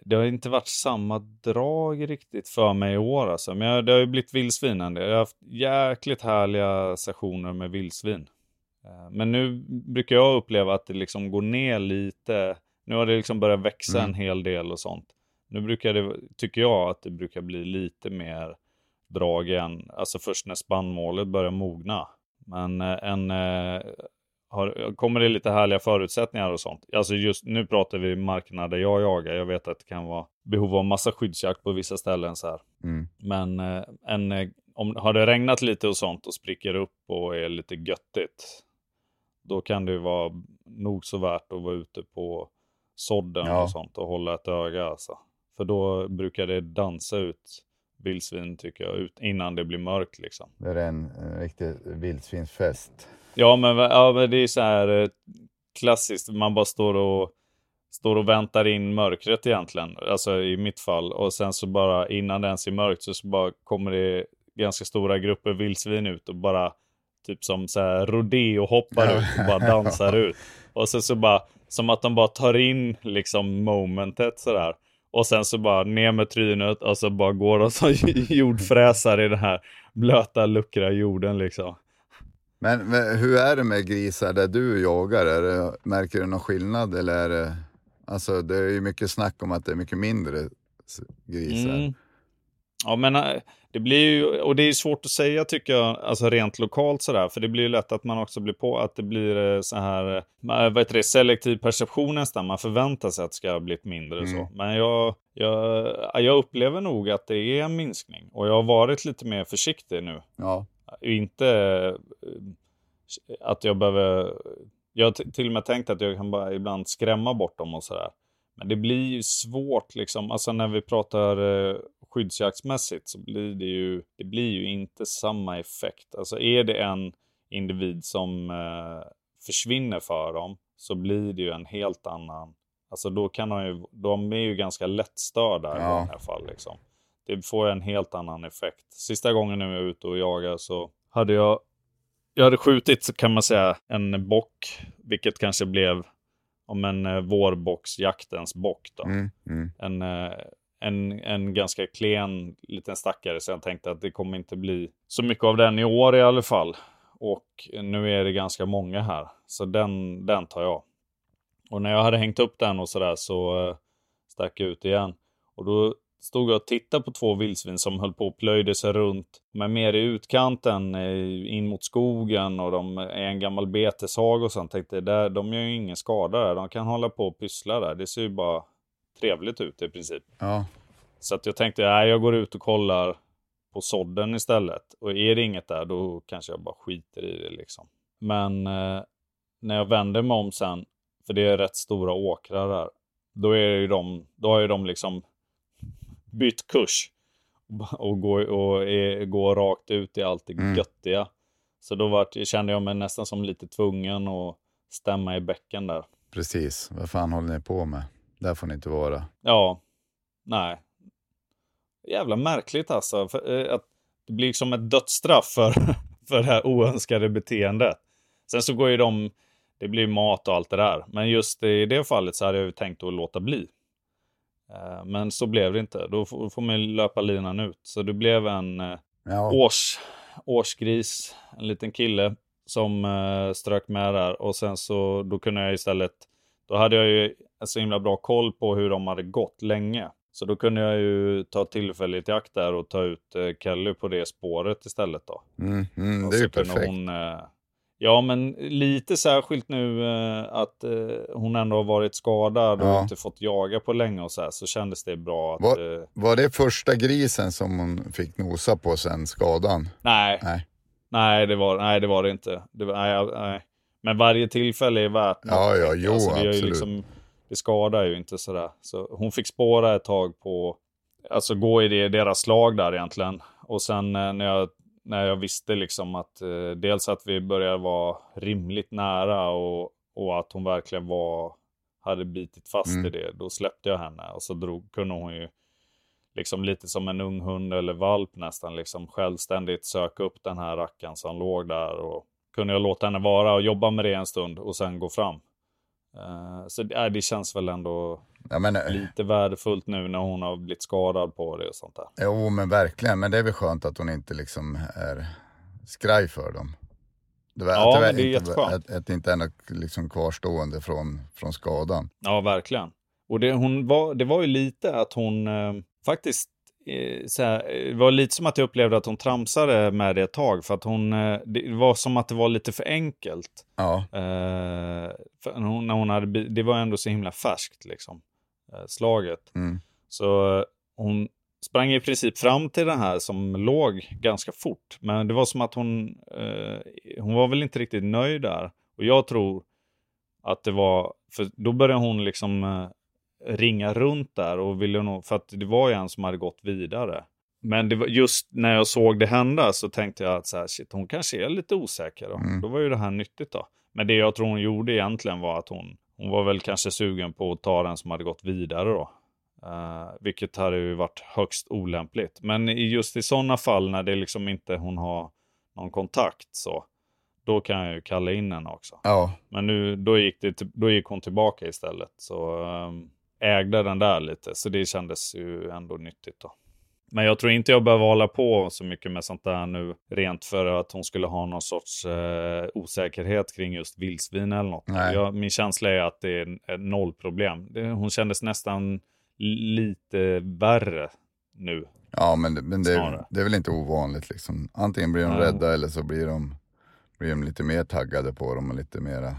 det har inte varit samma drag riktigt för mig i år. Alltså. Men jag, det har ju blivit vildsvin del. Jag har haft jäkligt härliga sessioner med vildsvin. Eh, men nu brukar jag uppleva att det liksom går ner lite. Nu har det liksom börjat växa Mm. en hel del och sånt. Nu brukar det, tycker jag att det brukar bli lite mer drag igen, alltså först när spannmålet börjar mogna. Men eh, en, eh, har, kommer det lite härliga förutsättningar och sånt. Alltså just nu pratar vi markerna där jag jagar. Jag vet att det kan vara behov av massa skyddsjakt på vissa ställen så här. Mm. Men eh, en, eh, om, har det regnat lite och sånt och spricker upp och är lite göttigt. Då kan det vara nog så värt att vara ute på sådden Ja. och sånt och hålla ett öga alltså. För då brukar det dansa ut vildsvin tycker jag, ut, innan det blir mörkt liksom. Det är en, en riktig vildsvinsfest. Ja men, ja, men det är så här eh, klassiskt, man bara står och står och väntar in mörkret egentligen, alltså i mitt fall. Och sen så bara innan det ens är mörkt så, så bara kommer det ganska stora grupper vildsvin ut och bara typ som så här rodeo hoppar ut och bara dansar ut. Och sen så bara, som att de bara tar in liksom momentet sådär. Och sen så bara ner med trynet och så bara går de som jordfräsar i den här blöta, luckra jorden liksom. Men, hur är det med grisar där du jagar? Det, märker du någon skillnad eller är det, alltså det är ju mycket snack om att det är mycket mindre grisar. Mm. Ja, men äh, det blir ju, och det är svårt att säga tycker jag, alltså rent lokalt sådär, för det blir ju lätt att man också blir på att det blir eh, så här, eh, vad heter det, selektiv perception nästan, man förväntar sig att det ska ha blivit mindre och så. Mm. Men jag, jag, jag upplever nog att det är en minskning och jag har varit lite mer försiktig nu. Ja, Inte eh, att jag behöver, jag har till och med tänkt att jag kan bara ibland skrämma bort dem och sådär. Men det blir ju svårt liksom, alltså när vi pratar eh, skyddsjaktsmässigt så blir det ju, det blir ju inte samma effekt. Alltså är det en individ som eh, försvinner för dem så blir det ju en helt annan, alltså då kan de ju, de är ju ganska lättstörda i Ja. många fall liksom. Det får en helt annan effekt. Sista gången när jag var ute och jagade så hade jag jag hade skjutit, så kan man säga, en bock, vilket kanske blev om en eh, vårbocksjaktens bock. Då. mm, mm. En, eh, en, en ganska klen liten stackare, så jag tänkte att det kommer inte bli så mycket av den i år i alla fall. Och nu är det ganska många här, så den, den tar jag. Och när jag hade hängt upp den och sådär så eh, stack jag ut igen. Och då stod jag och tittade på två vildsvin som höll på och plöjde sig runt. Men mer i utkanten, eh, in mot skogen och de är en gammal beteshag och sånt. Tänkte, där, de gör ju ingen skada där. De kan hålla på och pyssla där. Det ser ju bara trevligt ut i princip. ja. Så att jag tänkte, nej, jag går ut och kollar på sådden istället. Och är det inget där, då kanske jag bara skiter i det liksom. Men eh, när jag vänder mig om sen, för det är rätt stora åkrar där, då är ju de, då har ju de liksom bytt kurs. och gå, och är, gå rakt ut i allt det Mm. göttiga. Så då var, kände jag mig nästan som lite tvungen att stämma i bäcken där. Precis, vad fan håller ni på med? Där får ni inte vara. Ja, nej. Jävla märkligt alltså. För, eh, att det blir liksom ett dödsstraff för, för det här oönskade beteendet. Sen så går ju de, det blir mat och allt det där. Men just i det fallet så hade jag ju tänkt att låta bli. Eh, Men så blev det inte. Då får, man löpa linan ut. Så det blev en eh, Ja, års, årsgris, en liten kille som eh, strök med där. Och sen så då kunde jag istället, då hade jag ju så himla bra koll på hur de hade gått länge. Så då kunde jag ju ta tillfället i akt där och ta ut Kelly på det spåret istället då. mm, mm, det är ju perfekt. Hon, ja, men lite särskilt nu eh, att eh, hon ändå har varit skadad och Ja. inte fått jaga på länge och så här, så kändes det bra att... Vad- Eh, Var det första grisen som hon fick nosa på sen skadan? nej, Nej. Nej, det var, nej, det, var det inte. Det var, nej, nej. Men varje tillfälle är värt något. Ja, ja, jo, det, gör ju absolut. liksom, det skadar ju inte sådär. Så hon fick spåra ett tag på, alltså gå i det, deras slag där egentligen. Och sen eh, när jag, när jag visste liksom att eh, dels att vi började vara rimligt nära och, och att hon verkligen var, hade bitit fast Mm. i det, då släppte jag henne. Och så drog, kunde hon ju liksom lite som en ung hund eller valp nästan, liksom självständigt söka upp den här rackaren som låg där och kunde jag låta henne vara och jobba med det en stund och sen gå fram. Eh, så det, äh, det känns väl ändå Ja, men, eh, lite värdefullt nu när hon har blivit skadad på det och sånt där. jo, men verkligen. Men det är väl skönt att hon inte liksom är skraj för dem. Det, var, Ja, att men det är inte, jätteskönt. Att, att det inte är något liksom kvarstående från, från skadan. Ja, verkligen. Och det, hon var, det var ju lite att hon eh, faktiskt eh, så här, eh, det var lite som att jag upplevde att hon tramsade med det ett tag. För att hon, eh, det var som att det var lite för enkelt. Ja, Eh, för hon, när hon hade, det var ändå så himla färskt liksom, eh, slaget. mm. Så eh, hon sprang i princip fram till den här som låg ganska fort. Men det var som att hon, eh, hon var väl inte riktigt nöjd där. Och jag tror att det var, för då började hon liksom eh, ringa runt där och ville nog, för att det var ju en som hade gått vidare. Men det var just när jag såg det hända så tänkte jag att så här, shit, hon kanske är lite osäker. Då, Mm. då var ju det här nyttigt då. Men det jag tror hon gjorde egentligen var att hon, hon var väl kanske sugen på att ta den som hade gått vidare då. Eh, vilket hade ju varit högst olämpligt. Men i- just i sådana fall när det liksom inte hon har någon kontakt så, då kan jag ju kalla in henne också. ja, Men nu, då gick, det, då gick hon tillbaka istället. Så ehm, ägde den där lite. Så det kändes ju ändå nyttigt då. Men jag tror inte jag behöver hålla på så mycket med sånt där nu. Rent för att hon skulle ha någon sorts eh, osäkerhet kring just vildsvin eller något. Jag, min känsla är att det är ett nollproblem. Det, hon kändes nästan lite värre nu. ja men, det- men det, Snarare. det är väl inte ovanligt liksom. Antingen blir de Nej. rädda eller så blir de, blir de lite mer taggade på dem och lite mera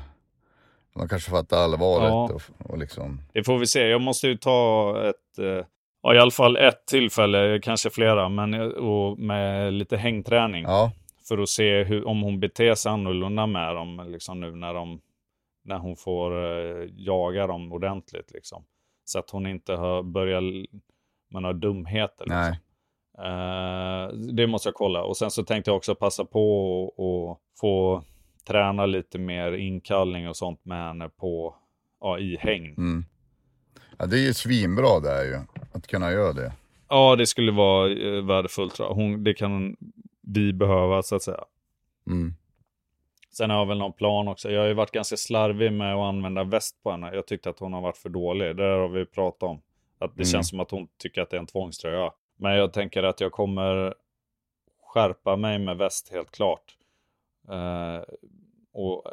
de kanske fattar allvaret Ja. och, och liksom, Det får vi se. Jag måste ju ta ett, eh, ja, i alla fall ett tillfälle, kanske flera, men och med lite hängträning. ja, För att se hur, om hon beter sig annorlunda med dem, liksom nu när, de, när hon får eh, jaga dem ordentligt. Liksom. Så att hon inte har börjat med några dumheter. Liksom. nej, Eh, det måste jag kolla. Och sen så tänkte jag också passa på att få träna lite mer inkallning och sånt med henne på, ja, i häng. mm. Ja, det är ju svinbra det är ju, att kunna göra det. Ja, det skulle vara eh, värdefullt. Tror jag. Hon, det kan vi behöva så att säga. Mm. Sen har jag väl någon plan också. Jag har ju varit ganska slarvig med att använda väst på henne. Jag tyckte att hon har varit för dålig. Det där har vi pratat om. Att det Mm. känns som att hon tycker att det är en tvångströja. Men jag tänker att jag kommer skärpa mig med väst helt klart. Eh, och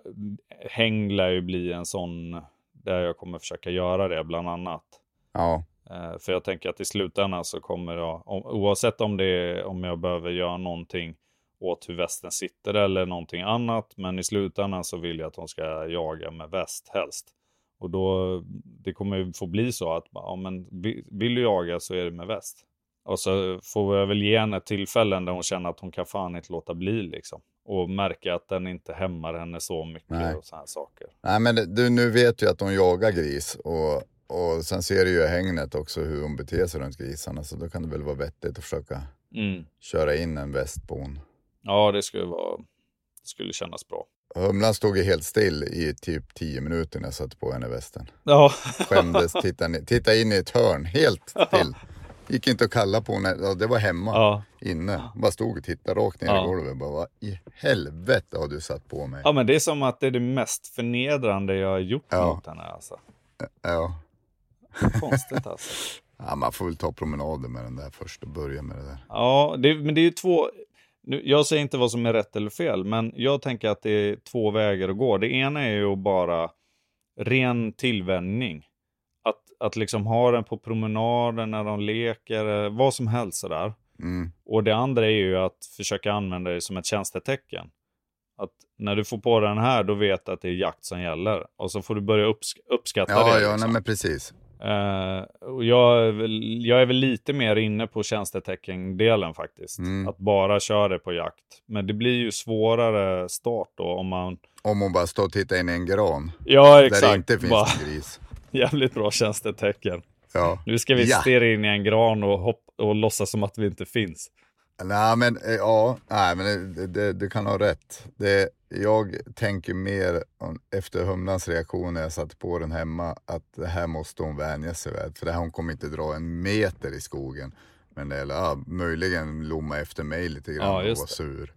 häng lär ju bli en sån där jag kommer försöka göra det bland annat. Ja, Eh, För jag tänker att i slutändan så kommer jag, oavsett om det är, om jag behöver göra någonting åt hur västen sitter eller någonting annat, men i slutändan så vill jag att hon ska jaga med väst helst. Och då, det kommer ju få bli så att, ja men vi- vill du jaga så är det med väst. Och så får jag väl ge henne tillfällen där hon känner att hon kan fan inte låta bli liksom. Och märka att den inte hämmar henne så mycket Nej. och sådana saker. nej men du, nu vet ju att de jagar gris och, och sen ser du ju hängnet också hur hon beter sig runt grisarna. Så då kan det väl vara vettigt att försöka Mm. köra in en väst på hon. Ja, det skulle, vara, det skulle kännas bra. Humlan stod ju helt still i typ 10 minuter när jag satte på henne västen. Ja, Skämdes, tittade, tittade in i ett hörn, helt still. Gick inte att kalla på ja, det var hemma. ja. Inne. Bara stod och tittade rakt ner Ja. i golvet. Bara, vad i helvete har du satt på mig? ja, men det är som att det är det mest förnedrande jag har gjort Ja. mot henne. Alltså. Ja. Konstigt alltså. ja, man får väl ta promenader med den där först och börja med det där. Ja, det, men det är ju två... Nu, jag säger inte vad som är rätt eller fel, men jag tänker att det är två vägar att gå. Det ena är ju att bara ren tillvänjning. Att, liksom ha den på promenaden när de leker, eh, vad som helst sådär. Mm. Och det andra är ju att försöka använda det som ett tjänstetecken. Att när du får på den här, då vet du att det är jakt som gäller. Och så får du börja uppsk uppskatta Ja, det. ja, liksom. nej men precis. Eh, och jag, är väl, jag är väl lite mer inne på tjänstetecken-delen faktiskt. Mm. Att bara köra det på jakt. Men det blir ju svårare start då om man... Om hon bara står och tittar in i en gran. Ja, exakt. Där det inte finns Bara, gris. jävligt bra tjänstetecken. Ja. Nu ska vi Ja. stirra in i en gran och, hopp, och låtsas som att vi inte finns. Nej men eh, ja, nej men det, det, du kan ha rätt. Det, jag tänker mer om- efter Humlans reaktion när jag satte på den hemma att det här måste hon vänja sig vid. För det här hon kommer inte dra en meter i skogen. Men det, eller, ja, möjligen lomma efter mig lite grann Ja, och vara sur.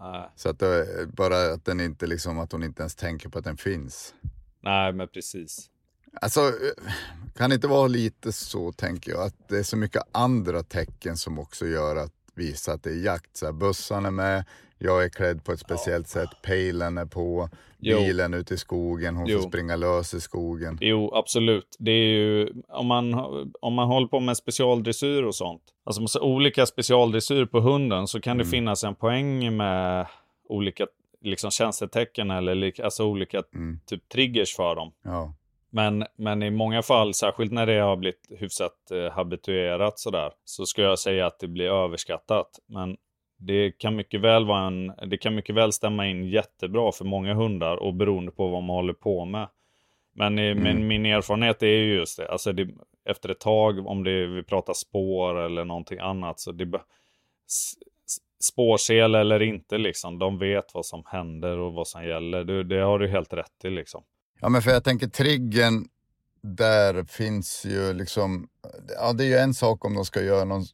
Nej, Så att det, bara att den inte liksom, att hon inte ens tänker på att den finns. nej men precis. Alltså, kan det inte vara lite så, tänker jag, att det är så mycket andra tecken som också gör att visa att det är jakt. Så här, bussarna är med, jag är klädd på ett speciellt sätt, pejlen är på, Jo. bilen ute i skogen, hon Jo. får springa lös i skogen. Jo, absolut. Det är ju, om man, om man håller på med specialdressyr och sånt, alltså så olika specialdressyr på hunden, så kan det Mm. finnas en poäng med olika liksom, tjänstetecken eller alltså olika Mm. typ triggers för dem. Ja, Men, men i många fall, särskilt när det har blivit hyfsat eh, habituerat sådär, så ska jag säga att det blir överskattat. Men det kan mycket väl vara en, det kan mycket väl stämma in jättebra för många hundar och beroende på vad man håller på med. Men, i, men min erfarenhet är ju just det, alltså det, efter ett tag, om det, vi pratar spår eller någonting annat, så det spårsel eller inte liksom, de vet vad som händer och vad som gäller. Det, det har du helt rätt i liksom. Ja men för jag tänker triggern, där finns ju liksom, ja det är ju en sak om de ska göra någon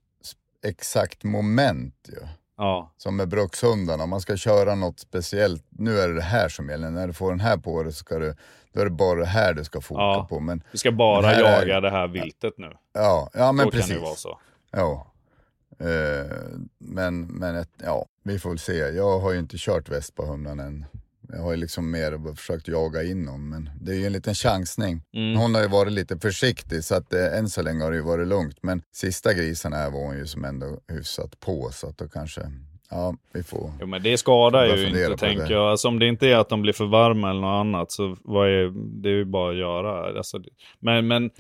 exakt moment ju. Ja, Som med brukshundarna, om man ska köra något speciellt, nu är det det här som gäller, när du får den här på dig så ska du, då är det bara det här du ska foka Ja. på. Men Vi ska bara Men här är- jaga det här viltet nu. ja, ja men Då precis. kan det vara så. Ja. Eh, men men ett, ja, vi får väl se. Jag har ju inte kört väst på humlan än. Jag har ju liksom mer försökt jaga in honom, men det är ju en liten chansning. Mm. Hon har ju varit lite försiktig så att eh, än så länge har det ju varit lugnt. Men sista grisen här var hon ju som ändå hyfsat på så att då kanske, ja vi får. Jo, men det skadar ju inte, tänker jag. Alltså, om det inte är att de blir för varma eller något annat, så vad är, det är ju bara att göra. Alltså, men, men,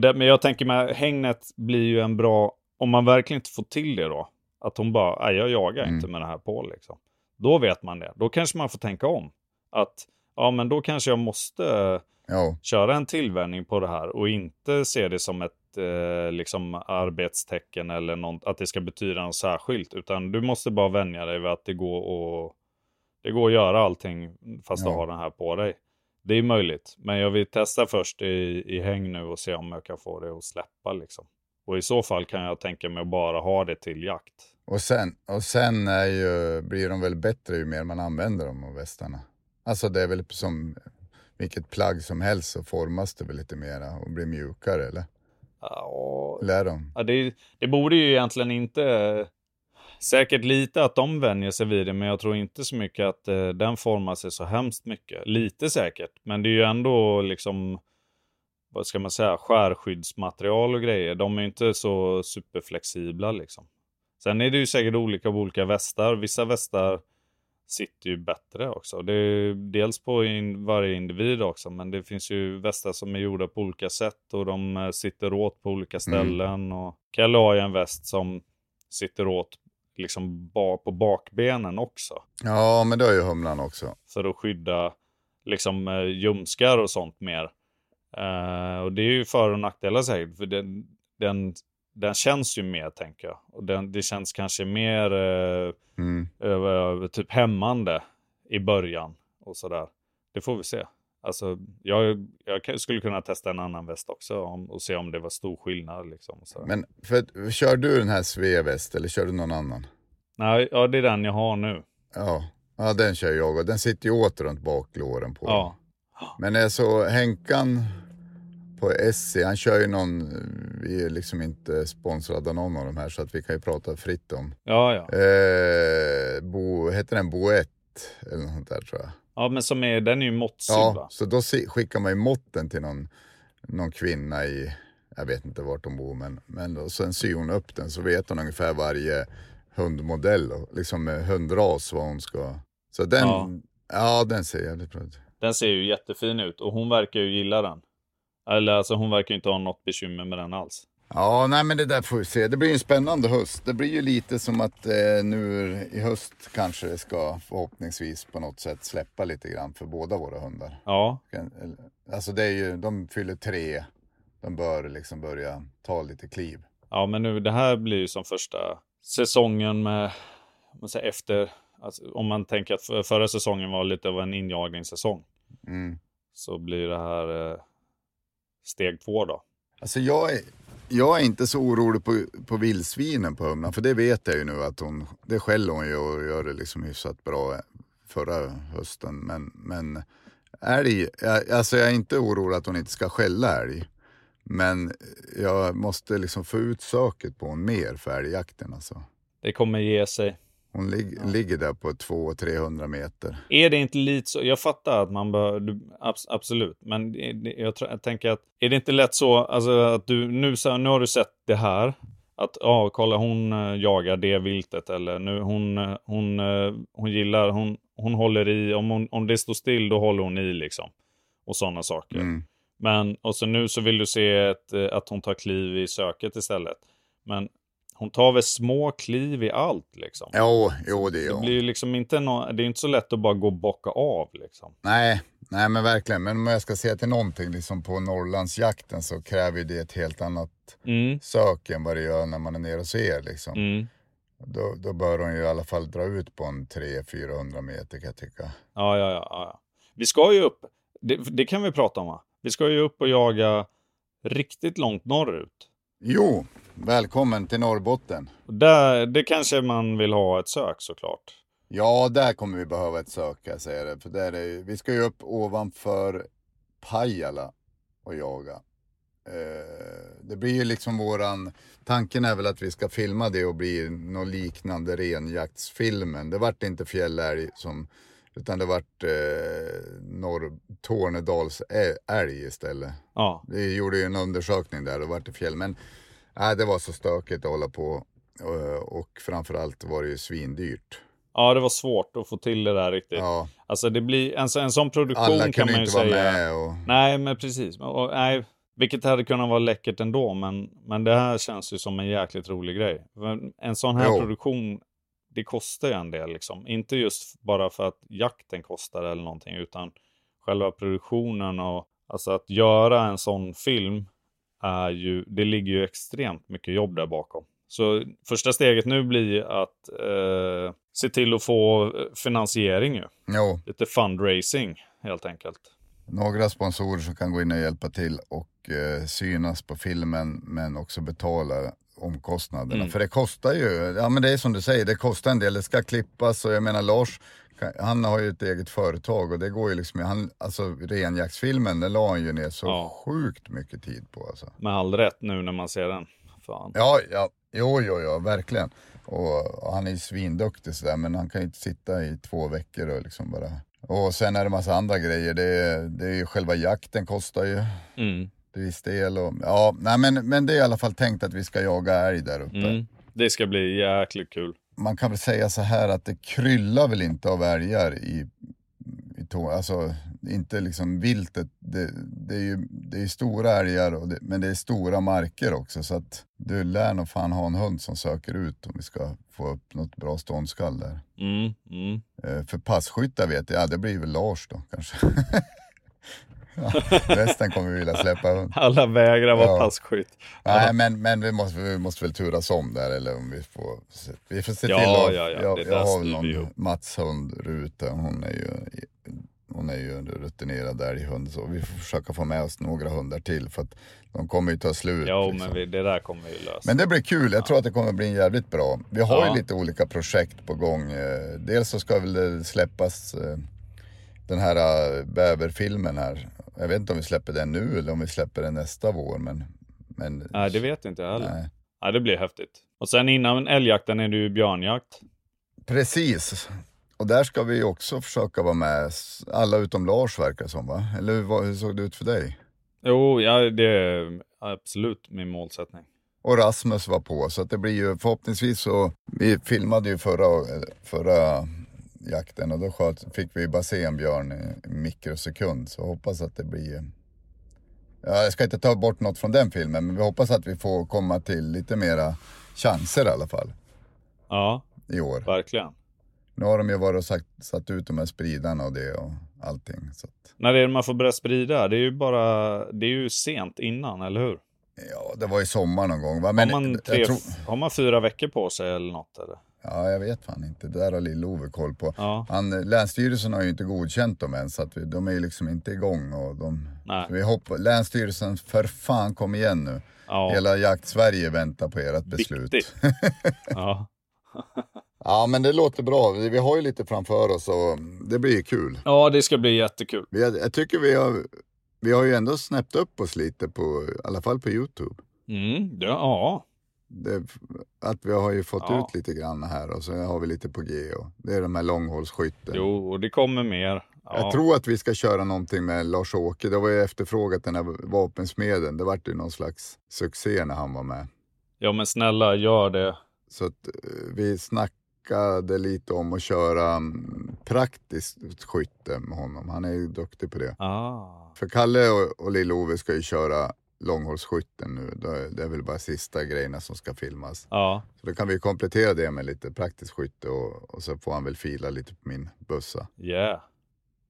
det, men jag tänker med hängnet blir ju en bra, om man verkligen inte får till det då, att hon bara, jag jagar Mm. inte med det här på liksom. Då vet man det. Då kanske man får tänka om. Att, ja men då kanske jag måste ja, köra en tillvänjning på det här och inte se det som ett eh, liksom arbetstecken eller något, att det ska betyda något särskilt. Utan du måste bara vänja dig vid att det går, och, det går att göra allting fast du Ja. har den här på dig. Det är möjligt, men jag vill testa först i, i häng nu och se om jag kan få det att släppa liksom. Och i så fall kan jag tänka mig att bara ha det till jakt. och sen, och sen är ju, blir de väl bättre ju mer man använder dem och västarna. Alltså det är väl som vilket plagg som helst så formas det väl lite mera och blir mjukare eller? Ja, Lär de? Ja, det, det borde ju egentligen inte... Säkert lite att de vänjer sig vid det, men jag tror inte så mycket att eh, den formar sig så hemskt mycket. Lite säkert, men det är ju ändå liksom, vad ska man säga, skärskyddsmaterial och grejer. De är ju inte så superflexibla liksom. Sen är det ju säkert olika på olika västar. Vissa västar sitter ju bättre också. Det är dels på in, varje individ också, men det finns ju västar som är gjorda på olika sätt och de eh, sitter åt på olika ställen. Och Kalle har ju en väst som sitter åt liksom ba, på bakbenen också. Ja, men det har ju humlan också. För att skydda liksom eh, ljumskar och sånt mer. Eh, och det är ju för och nackdelar säkert, för den, den, den känns ju mer, tänker jag. Och den, det känns kanske mer eh, Mm. eh, typ hämmande i början och sådär. Det får vi se. Alltså, jag, jag skulle kunna testa en annan väst också om, och se om det var stor skillnad. Liksom. Men för, kör du den här Sveväst eller kör du någon annan? Nej, ja, det är den jag har nu. Ja, ja den kör jag och den sitter ju åt runt baklåren på. Ja, Men jag så Henkan på SC, han kör ju någon, vi är liksom inte sponsrade av någon av de här så att vi kan ju prata fritt om. ja, ja. Eh, Bo, heter den Boett eller något sånt där tror jag. ja men som är, den är ju måttsydd Ja, va? så då skickar man ju måtten till någon, någon kvinna i, jag vet inte vart de bor, men, men och sen syr hon upp den så vet hon ungefär varje hundmodell och liksom hundras vad hon ska. Så den, Ja. ja, den ser jävligt bra ut. Den ser ju jättefin ut och hon verkar ju gilla den. Eller alltså hon verkar inte ha något bekymmer med den alls. Ja, nej men det där får vi se. Det blir en spännande höst. Det blir ju lite som att eh, nu i höst kanske det ska förhoppningsvis på något sätt släppa lite grann för båda våra hundar. Ja, Alltså det är ju, de fyller tre. De bör liksom börja ta lite kliv. ja men nu det här blir ju som första säsongen med, man säger efter, alltså, om man tänker att för- förra säsongen var lite av en injagningssäsong. Mm. Så blir det här eh, steg två då. Alltså jag är, jag är inte så orolig på, på vildsvinen på Humlan, för det vet jag ju nu att hon, det skäller hon ju och gör det liksom hyfsat bra förra hösten. Men, men älg, jag, alltså jag är inte orolig att hon inte ska skälla älg. Men jag måste liksom få ut söket på hon mer för älgjakten alltså. Det kommer ge sig. Hon lig, ligger där på 200-300 meter. Är det inte lite så, jag fattar att man bör, du, abs, absolut, men jag, jag tänker att, är det inte lätt så, alltså att du, nu, så, nu har du sett det här, att ja, kolla hon eh, jagar det viltet eller nu hon, eh, hon, eh, hon gillar, hon, hon håller i, om, hon, om det står still då håller hon i liksom. Och sådana saker. Mm. Men, och så nu så vill du se ett, att hon tar kliv i söket istället. Men hon tar väl små kliv i allt liksom. Jo, jo det gör Det blir ju liksom inte nå- det är inte så lätt att bara gå och bocka av liksom. Nej, nej men verkligen. Men om jag ska säga till någonting liksom på Norrlandsjakten så kräver det ett helt annat Mm, sök än vad det gör när man är nere och ser liksom. mm. Då, då bör hon ju i alla fall dra ut på en 300-400 meter kan jag tycka. Ja, ja, ja, ja. Vi ska ju upp, det, det kan vi prata om va? Vi ska ju upp och jaga riktigt långt norrut. Jo, välkommen till Norrbotten. Där, det kanske man vill ha ett sök såklart. Ja, där kommer vi behöva ett sök jag säga det. För där är, vi ska ju upp ovanför Pajala och jaga. Eh, det blir ju liksom våran, tanken är väl att vi ska filma det och bli något liknande renjaktsfilmen. Det vart inte fjällälg som, utan det vart eh, norr, Tornedals ä- älg istället. Ja, Vi gjorde ju en undersökning där och vart det fjäll. Men nej, det var så stökigt att hålla på. Eh, Och framförallt var det ju svindyrt. ja det var svårt att få till det där riktigt. Ja, Alltså det blir, en, så- en sån produktion alla kan kunde man ju inte vara säga. med. Och, Nej, men precis. Och, nej, vilket hade kunnat vara läckert ändå, men, men det här känns ju som en jäkligt rolig grej. En sån här Jo. produktion, det kostar ju en del liksom. Inte just bara för att jakten kostar eller någonting, utan själva produktionen och alltså att göra en sån film är ju, det ligger ju extremt mycket jobb där bakom. Så första steget nu blir att eh, se till att få eh, finansiering ju. jo, Lite fundraising helt enkelt. några sponsorer som kan gå in och hjälpa till och eh, synas på filmen men också betala omkostnaderna. Mm. För det kostar ju, ja men det är som du säger, det kostar en del. Det ska klippas och jag menar Lars, han har ju ett eget företag och det går ju liksom, han, alltså renjaktsfilmen den la han ju ner så Ja. sjukt mycket tid på alltså. Med all rätt nu när man ser den. Fan. Ja, ja, jo, jo, ja, verkligen. Och, och han är ju svinduktig sådär, men han kan ju inte sitta i två veckor och liksom bara... Och sen är det massa andra grejer. Det är, det är ju själva jakten kostar ju Mm. till viss del. Och, ja, nej, men, men det är i alla fall tänkt att vi ska jaga älg där uppe. Mm. Det ska bli jäkligt kul. Man kan väl säga så här att det kryllar väl inte av älgar i, i tå, alltså inte liksom viltet. Det, det är ju det är stora älgar, det, men det är stora marker också. Så att du lär nog fan ha en hund som söker ut om vi ska få upp något bra ståndskall där. Mm. Mm. Eh, för passkyttar vet jag, ja det blir väl Lars då kanske. Resten kommer vi vilja släppa hund. Alla vägrar vara Ja. passkytt. Nej, men, men vi, måste, vi måste väl turas om där eller om vi får, vi får se Ja, till att, ja, ja, jag, jag har någon. Mats hund Rute, hon är ju hon är ju en rutinerad älghund så vi får försöka få med oss några hundar till för att de kommer ju ta slut. Jo, liksom. men vi, det där kommer vi lösa. Men det blir kul, jag tror att det kommer bli jävligt bra. Vi har ju lite olika projekt på gång. Eh, Dels så ska väl det släppas eh, den här eh, bäverfilmen här. Jag vet inte om vi släpper den nu eller om vi släpper den nästa vår. Men, men Nej, det vet inte jag heller. Nej. Nej, det blir häftigt. Och sen innan älgjakten är det ju björnjakt. Precis. Och där ska vi också försöka vara med. Alla utom Lars verkar som va? Eller hur, var- hur såg det ut för dig? Jo, ja, det är absolut min målsättning. Och Rasmus var på så att det blir ju förhoppningsvis så. Vi filmade ju förra, förra jakten och då sköt, fick vi bara se en björn i mikrosekund. Så hoppas att det blir. Ja, jag ska inte ta bort något från den filmen men vi hoppas att vi får komma till lite mera chanser i alla fall Ja, i år. verkligen. Nu har de ju varit och sagt, satt ut de här spridarna och det och allting. Så att, När är det man får börja sprida? Det är ju bara, det är ju sent innan, eller hur? ja, det var i sommar någon gång va? Men har, man tre, tror, har man fyra veckor på sig eller något? Eller? Ja, jag vet fan inte. Det där har Lill-Ove koll på. Ja, Han, Länsstyrelsen har ju inte godkänt dem än så att vi, de är ju liksom inte igång. Och de, vi hoppas, Länsstyrelsen, för fan kom igen nu. ja. Hela jakt-Sverige väntar på ert beslut. Ja. Ja men det låter bra, vi, har ju lite framför oss och det blir kul. ja, det ska bli jättekul. Vi, har- jag tycker vi har, vi har ju ändå snäppt upp oss lite på, i alla fall på Youtube. Mm, det, ja, Det, att vi har ju fått Ja. ut lite grann här och så har vi lite på G. Och det är de här långhållsskytten. jo, och det kommer mer. Ja. Jag tror att vi ska köra någonting med Lars-Åke. Det var ju efterfrågat den här vapensmeden. Det vart ju någon slags succé när han var med. ja, men snälla, gör det. Så att eh, vi snackade lite om att köra mm, praktiskt skytte med honom. Han är ju duktig på det. Ah. För Kalle och, och Lill-Ove ska ju köra långhållsskytten nu. Det är väl bara sista grejerna som ska filmas. Ja, Så då kan vi komplettera det med lite praktiskt skytte och, och så får han väl fila lite på min bössa. yeah.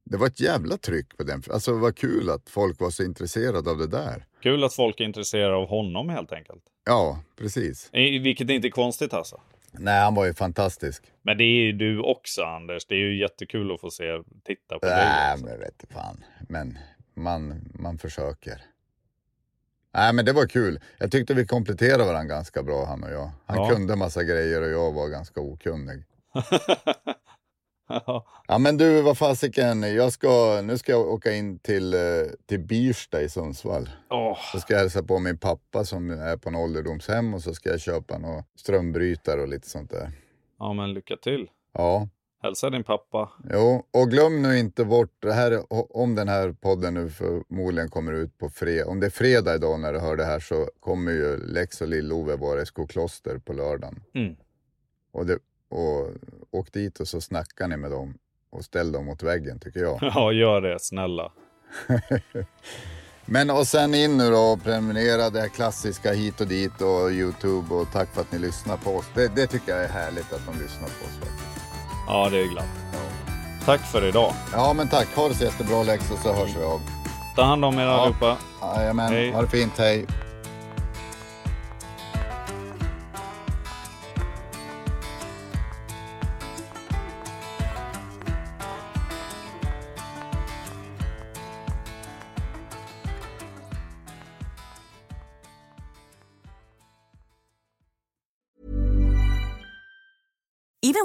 Det var ett jävla tryck på den. Alltså vad kul att folk var så intresserade av det där. Kul att folk är intresserade av honom helt enkelt. Ja, precis. I- Vilket inte är konstigt alltså. Nej, han var ju fantastisk. Men det är ju du också Anders. Det är ju jättekul att få se, titta på dig. Nej, också. men vet du fan. Men man, man försöker. Nej, men det var kul. Jag tyckte vi kompletterade varandra ganska bra han och jag. Han Ja. kunde massa grejer och jag var ganska okunnig. Ja. Ja men du, vad fasiken, jag ska, nu ska jag åka in till, eh, till Birsta i Sundsvall. Åh, Så ska jag hälsa på min pappa som är på en ålderdomshem och så ska jag köpa några strömbrytare och lite sånt där. ja, men lycka till. Ja, Hälsa din pappa. jo, och glöm nu inte bort det här, om den här podden nu förmodligen kommer ut på fredag. Om det är fredag idag när du hör det här så kommer ju Lex och Lill-Ove vara i Skokloster på lördagen. Mm. Och, det, och åk dit och så snackar ni med dem och ställ dem mot väggen tycker jag. Ja, gör det snälla. Men och sen in nu då och prenumerera det här klassiska hit och dit och Youtube och tack för att ni lyssnar på oss. Det, det tycker jag är härligt att de lyssnar på oss faktiskt. Ja, det är glatt. Tack för idag. Ja men tack, ha det så jättebra Lex och så hörs vi av. Ta hand om er Ja. allihopa. Jajamän, Hej. ha det fint, hej.